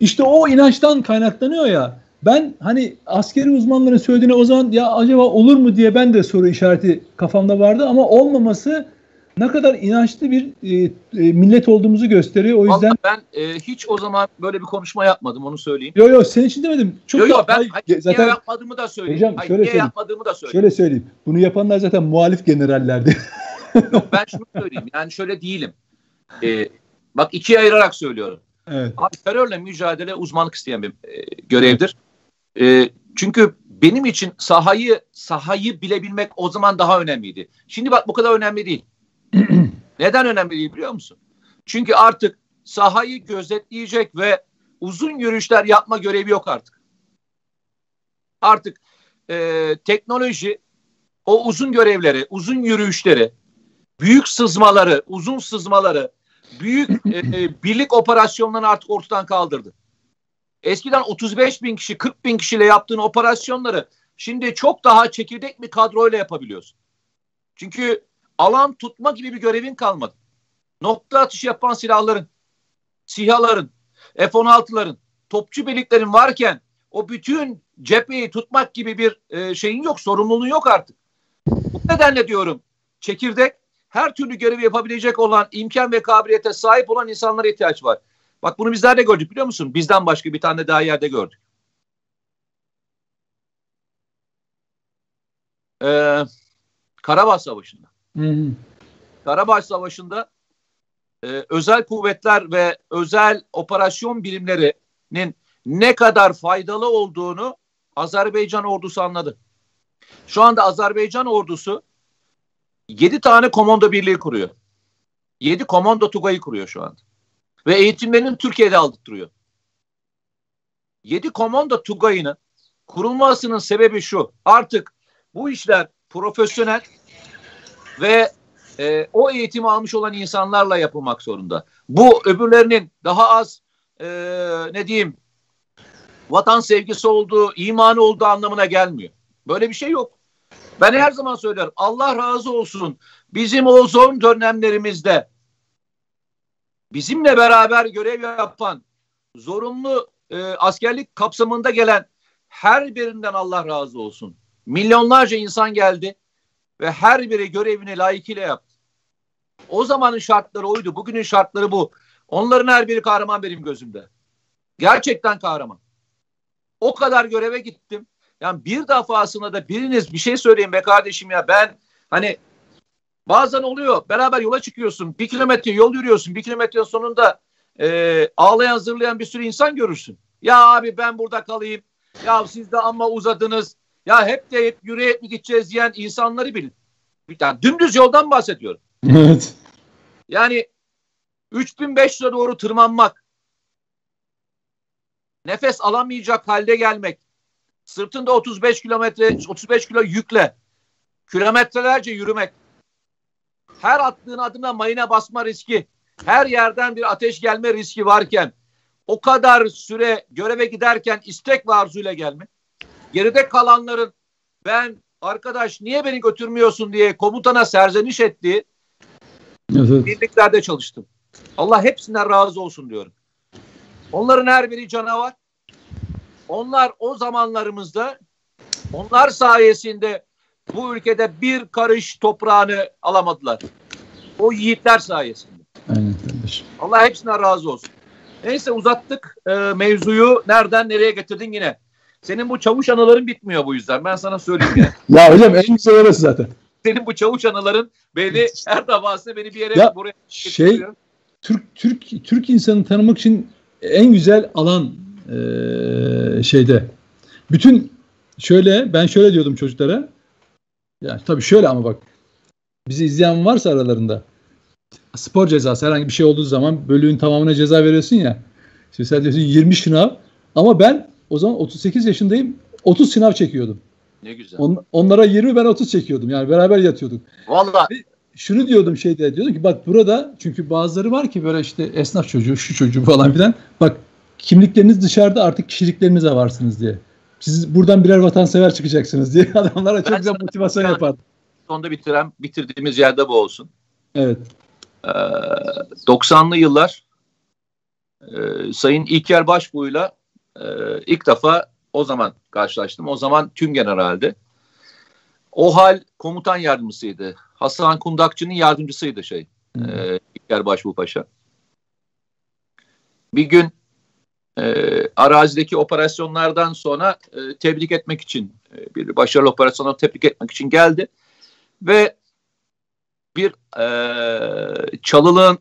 işte o inançtan kaynaklanıyor ya. Ben hani askeri uzmanların söylediğine o zaman ya acaba olur mu diye ben de soru işareti kafamda vardı ama olmaması ne kadar inançlı bir e, e, millet olduğumuzu gösteriyor. O yüzden Vallahi
ben e, hiç o zaman böyle bir konuşma yapmadım onu söyleyeyim.
Yok yok senin için demedim.
Çok yok yok ben hayır, zaten niye yapmadığımı da söyleyeyim. Hocam, hayır, şöyle niye söyleyeyim. yapmadığımı da söyleyeyim.
Şöyle söyleyeyim. Bunu yapanlar zaten muhalif generallerdi.
yok ben şunu söyleyeyim. Yani şöyle değilim. E, bak ikiye ayırarak söylüyorum. Evet. Abi terörle mücadele uzmanlık isteyen bir e, görevdir. E, çünkü benim için sahayı sahayı bilebilmek o zaman daha önemliydi. Şimdi bak bu kadar önemli değil. Neden önemli değil biliyor musun? Çünkü artık sahayı gözetleyecek ve uzun yürüyüşler yapma görevi yok artık. Artık e, teknoloji o uzun görevleri, uzun yürüyüşleri, büyük sızmaları, uzun sızmaları, büyük e, e birlik operasyonlarını artık ortadan kaldırdı. Eskiden 35 bin kişi, 40 bin kişiyle yaptığın operasyonları şimdi çok daha çekirdek bir kadroyla yapabiliyorsun. Çünkü alan tutma gibi bir görevin kalmadı. Nokta atışı yapan silahların, SİHA'ların, F-16'ların, topçu birliklerin varken o bütün cepheyi tutmak gibi bir e, şeyin yok, sorumluluğun yok artık. Bu nedenle diyorum çekirdek her türlü görevi yapabilecek olan imkan ve kabiliyete sahip olan insanlara ihtiyaç var. Bak bunu bizler de gördük biliyor musun? Bizden başka bir tane daha yerde gördük. Ee, Karabağ Savaşı'nda. Karabağ Savaşı'nda e, özel kuvvetler ve özel operasyon birimlerinin ne kadar faydalı olduğunu Azerbaycan ordusu anladı. Şu anda Azerbaycan ordusu 7 tane komando birliği kuruyor. 7 komando tugayı kuruyor şu anda. Ve eğitimlerini Türkiye'de aldırtıyor. 7 komando tugayının kurulmasının sebebi şu. Artık bu işler profesyonel ve e, o eğitimi almış olan insanlarla yapılmak zorunda. Bu öbürlerinin daha az e, ne diyeyim vatan sevgisi olduğu, imanı olduğu anlamına gelmiyor. Böyle bir şey yok. Ben her zaman söylerim Allah razı olsun bizim o zor dönemlerimizde bizimle beraber görev yapan zorunlu e, askerlik kapsamında gelen her birinden Allah razı olsun. Milyonlarca insan geldi ve her biri görevini layıkıyla yaptı. O zamanın şartları oydu. Bugünün şartları bu. Onların her biri kahraman benim gözümde. Gerçekten kahraman. O kadar göreve gittim. Yani bir defasında da biriniz bir şey söyleyin be kardeşim ya ben hani bazen oluyor beraber yola çıkıyorsun bir kilometre yol yürüyorsun bir kilometre sonunda e, ağlayan zırlayan bir sürü insan görürsün. Ya abi ben burada kalayım ya siz de ama uzadınız ya hep de hep yürüyerek mi gideceğiz diyen insanları bilin. Yani dümdüz yoldan bahsediyorum.
Evet.
Yani 3500'e doğru tırmanmak, nefes alamayacak halde gelmek, sırtında 35 kilometre, 35 kilo yükle, kilometrelerce yürümek, her attığın adına mayına basma riski, her yerden bir ateş gelme riski varken o kadar süre göreve giderken istek ve arzuyla gelme. Geride kalanların ben arkadaş niye beni götürmüyorsun diye komutana serzeniş ettiği evet. birliklerde çalıştım. Allah hepsinden razı olsun diyorum. Onların her biri canavar. Onlar o zamanlarımızda onlar sayesinde bu ülkede bir karış toprağını alamadılar. O yiğitler sayesinde.
Aynen.
Allah hepsinden razı olsun. Neyse uzattık e, mevzuyu. Nereden nereye getirdin yine? Senin bu çavuş anıların bitmiyor bu yüzden. Ben sana söyleyeyim ya.
ya hocam en güzel orası zaten.
Senin bu çavuş anıların beni her defasında beni bir yere
ya,
buraya
şey Türk Türk Türk insanı tanımak için en güzel alan e, şeyde. Bütün şöyle ben şöyle diyordum çocuklara. Ya tabii şöyle ama bak. Bizi izleyen varsa aralarında spor cezası herhangi bir şey olduğu zaman bölüğün tamamına ceza veriyorsun ya. İşte sen diyorsun 20 şınav ama ben o zaman 38 yaşındayım 30 sınav çekiyordum.
Ne güzel.
On, onlara 20 ben 30 çekiyordum. Yani beraber yatıyorduk.
Vallahi
şunu diyordum şeyde diyordum ki bak burada çünkü bazıları var ki böyle işte esnaf çocuğu şu çocuğu falan filan bak kimlikleriniz dışarıda artık kişiliklerinize varsınız diye. Siz buradan birer vatansever çıkacaksınız diye adamlara çok güzel motivasyon yapardı.
Sonunda bitiren bitirdiğimiz yerde bu olsun.
Evet.
Ee, 90'lı yıllar e, Sayın İlker Başbuğ'yla e, ilk defa o zaman karşılaştım. O zaman tüm generaldi. O hal komutan yardımcısıydı. Hasan Kundakçı'nın yardımcısıydı şey. E, İlker Başbuğ Paşa. Bir gün e, arazideki operasyonlardan sonra e, tebrik etmek için e, bir başarılı operasyonu tebrik etmek için geldi ve bir e, çalılığın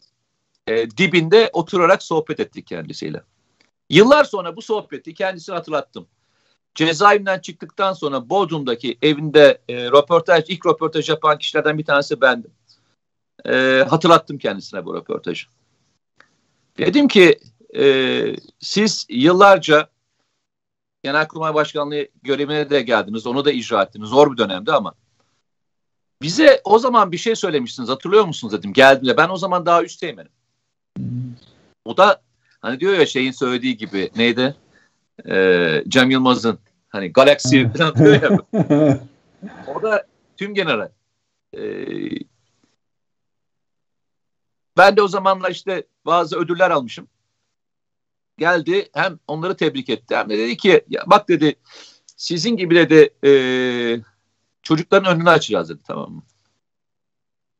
e, dibinde oturarak sohbet ettik kendisiyle. Yıllar sonra bu sohbeti kendisine hatırlattım. Cezaevinden çıktıktan sonra Bodrum'daki evinde e, röportaj, ilk röportaj yapan kişilerden bir tanesi bendim. E, hatırlattım kendisine bu röportajı. Dedim ki e, siz yıllarca Genelkurmay Başkanlığı görevine de geldiniz. Onu da icra ettiniz. Zor bir dönemdi ama bize o zaman bir şey söylemiştiniz. Hatırlıyor musunuz dedim. Geldiğinde ben o zaman daha üst teğmenim. O da hani diyor ya şeyin söylediği gibi neydi? Ee, Cem Yılmaz'ın hani Galaxy falan diyor ya. o da tüm general. Ee, ben de o zamanlar işte bazı ödüller almışım geldi hem onları tebrik etti hem de dedi ki ya bak dedi sizin gibi dedi e, çocukların önünü açacağız dedi tamam mı?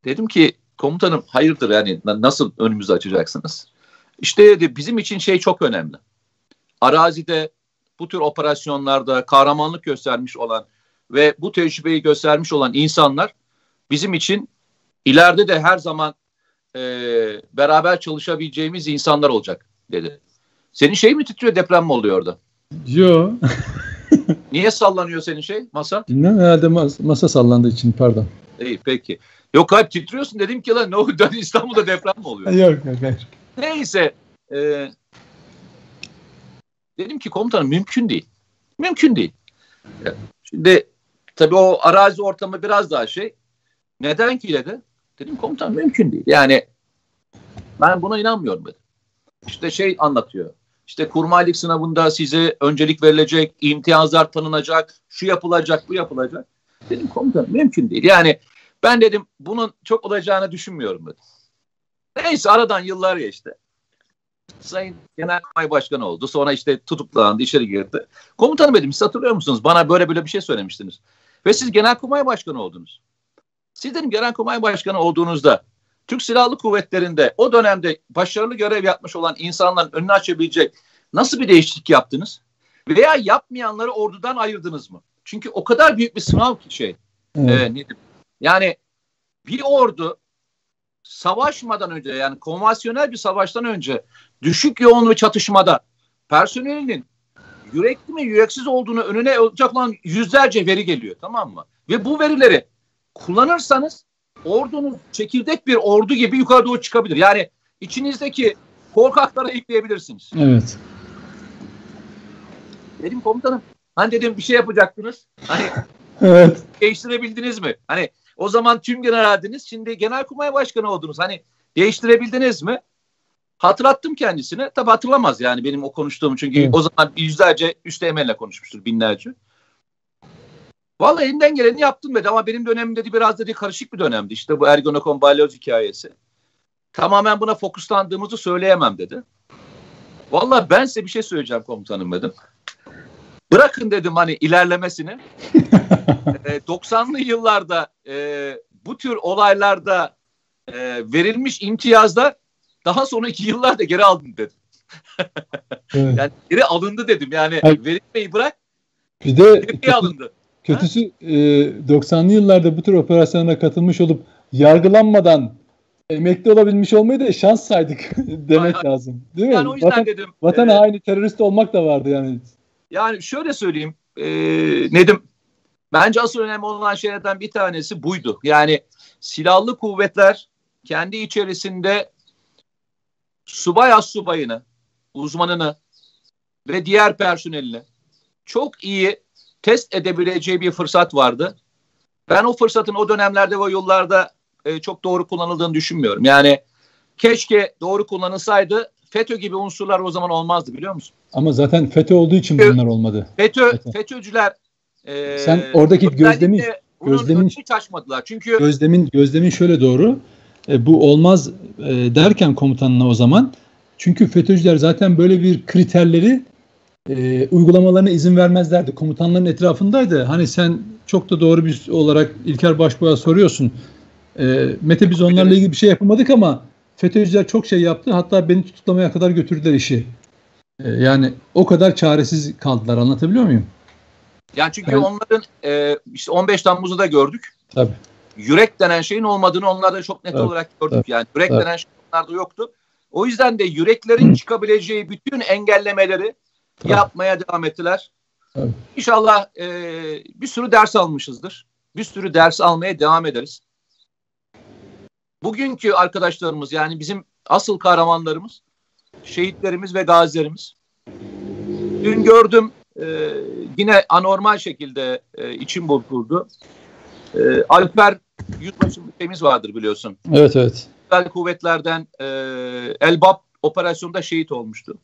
Dedim ki komutanım hayırdır yani nasıl önümüzü açacaksınız? İşte dedi bizim için şey çok önemli. Arazide bu tür operasyonlarda kahramanlık göstermiş olan ve bu tecrübeyi göstermiş olan insanlar bizim için ileride de her zaman e, beraber çalışabileceğimiz insanlar olacak dedi. Senin şey mi titriyor deprem mi oluyor orada?
Yo.
Niye sallanıyor senin şey masa?
Bilmem herhalde mas- masa sallandığı için pardon.
İyi peki. Yok hayır titriyorsun dedim ki lan ne oldu İstanbul'da deprem mi oluyor?
yok yok hayır.
Neyse. E, dedim ki komutanım mümkün değil. Mümkün değil. Şimdi tabii o arazi ortamı biraz daha şey. Neden ki dedi? Dedim komutanım mümkün değil. Yani ben buna inanmıyorum dedim işte şey anlatıyor. İşte kurmaylık sınavında size öncelik verilecek, imtiyazlar tanınacak, şu yapılacak, bu yapılacak. Dedim komutanım mümkün değil. Yani ben dedim bunun çok olacağını düşünmüyorum dedim. Neyse aradan yıllar geçti. Sayın Genelkurmay Başkanı oldu. Sonra işte tutuklandı, içeri girdi. Komutanım dedim siz hatırlıyor musunuz? Bana böyle böyle bir şey söylemiştiniz. Ve siz Genelkurmay Başkanı oldunuz. Siz dedim Genelkurmay Başkanı olduğunuzda Türk Silahlı Kuvvetleri'nde o dönemde başarılı görev yapmış olan insanların önünü açabilecek nasıl bir değişiklik yaptınız? Veya yapmayanları ordudan ayırdınız mı? Çünkü o kadar büyük bir sınav ki şey. Evet. E, yani bir ordu savaşmadan önce yani konvansiyonel bir savaştan önce düşük yoğunluğu çatışmada personelinin yürekli mi yüreksiz olduğunu önüne olacak olan yüzlerce veri geliyor tamam mı? Ve bu verileri kullanırsanız ordunuz çekirdek bir ordu gibi yukarı doğru çıkabilir. Yani içinizdeki korkaklara ekleyebilirsiniz.
Evet.
Dedim komutanım hani dedim bir şey yapacaktınız. Hani
evet.
değiştirebildiniz mi? Hani o zaman tüm generaldiniz. Şimdi genelkurmay başkanı oldunuz. Hani Değiştirebildiniz mi? Hatırlattım kendisine. Tabi hatırlamaz yani benim o konuştuğum çünkü evet. o zaman yüzlerce üst emelle konuşmuştur binlerce. Vallahi elinden geleni yaptım dedi ama benim dönemimde de biraz dedi karışık bir dönemdi. İşte bu Ergonokon balyoz hikayesi. Tamamen buna fokuslandığımızı söyleyemem dedi. Vallahi ben size bir şey söyleyeceğim komutanım dedim. Bırakın dedim hani ilerlemesini. e, 90'lı yıllarda e, bu tür olaylarda e, verilmiş imtiyazlar daha sonraki yıllarda geri aldım dedim. evet. Yani geri alındı dedim. Yani Hayır. verilmeyi bırak.
Bir de kötü, alındı. Kötüsü e, 90'lı yıllarda bu tür operasyonlara katılmış olup yargılanmadan emekli olabilmiş olmayı da şans saydık demek Aynen. lazım. Değil mi? Yani o yüzden vatan, dedim. Vatan e, haini terörist olmak da vardı yani.
Yani şöyle söyleyeyim e, Nedim. Bence asıl önemli olan şeylerden bir tanesi buydu. Yani silahlı kuvvetler kendi içerisinde subay az subayını, uzmanını ve diğer personelini çok iyi test edebileceği bir fırsat vardı. Ben o fırsatın o dönemlerde ve yollarda e, çok doğru kullanıldığını düşünmüyorum. Yani keşke doğru kullanılsaydı FETÖ gibi unsurlar o zaman olmazdı biliyor musun?
Ama zaten FETÖ olduğu için bunlar olmadı.
FETÖ, FETÖ. FETÖ'cüler
e, Sen oradaki gözlemin gözlemin
hiç açmadılar. Çünkü
gözlemin gözlemin şöyle doğru. E, bu olmaz e, derken komutanına o zaman çünkü FETÖ'cüler zaten böyle bir kriterleri e, uygulamalarına izin vermezlerdi. Komutanların etrafındaydı. Hani sen çok da doğru bir olarak İlker Başbuğ'a soruyorsun. E, Mete biz onlarla ilgili bir şey yapamadık ama FETÖ'cüler çok şey yaptı. Hatta beni tutuklamaya kadar götürdüler işi. E, yani o kadar çaresiz kaldılar. Anlatabiliyor muyum?
Yani çünkü ben, onların e, işte 15 Temmuz'u da gördük.
Tabii.
Yürek denen şeyin olmadığını onlarda çok net evet, olarak gördük. Evet, yani yürek evet. denen şey onlarda yoktu. O yüzden de yüreklerin çıkabileceği bütün engellemeleri Tabii. yapmaya devam ettiler. Tabii. İnşallah e, bir sürü ders almışızdır. Bir sürü ders almaya devam ederiz. Bugünkü arkadaşlarımız yani bizim asıl kahramanlarımız, şehitlerimiz ve gazilerimiz. Dün gördüm e, yine anormal şekilde e, içim bozuldu. E, Alper Yüzbaşı temiz vardır biliyorsun.
Evet evet.
Özel kuvvetlerden e, Elbap operasyonda şehit olmuştu.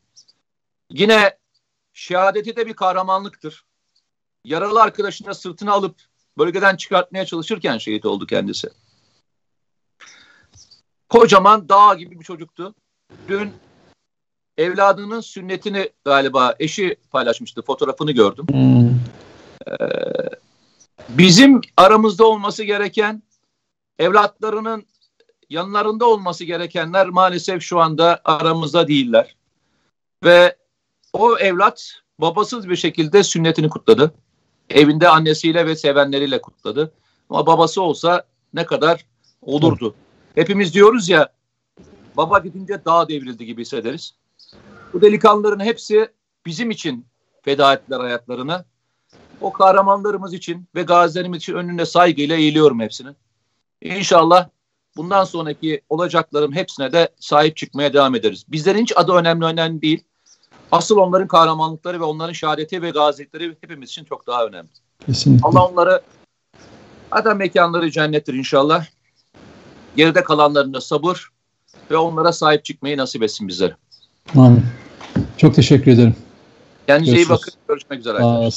Yine şehadeti de bir kahramanlıktır. Yaralı arkadaşını sırtına alıp bölgeden çıkartmaya çalışırken şehit oldu kendisi. Kocaman dağ gibi bir çocuktu. Dün evladının sünnetini galiba eşi paylaşmıştı. Fotoğrafını gördüm. Hmm. Ee, bizim aramızda olması gereken evlatlarının yanlarında olması gerekenler maalesef şu anda aramızda değiller. Ve o evlat babasız bir şekilde sünnetini kutladı. Evinde annesiyle ve sevenleriyle kutladı. Ama babası olsa ne kadar olurdu. Hepimiz diyoruz ya baba gidince dağ devrildi gibi hissederiz. Bu delikanlıların hepsi bizim için feda ettiler hayatlarını. O kahramanlarımız için ve gazilerimiz için önünde saygıyla eğiliyorum hepsini. İnşallah bundan sonraki olacakların hepsine de sahip çıkmaya devam ederiz. Bizlerin hiç adı önemli önemli değil. Asıl onların kahramanlıkları ve onların şehadeti ve gazilikleri hepimiz için çok daha önemli.
Kesinlikle.
Allah onları adam mekanları cennettir inşallah. Geride kalanlarına sabır ve onlara sahip çıkmayı nasip etsin bizlere.
Amin. Çok teşekkür ederim.
Kendinize iyi bakın. Görüşmek üzere. Sağ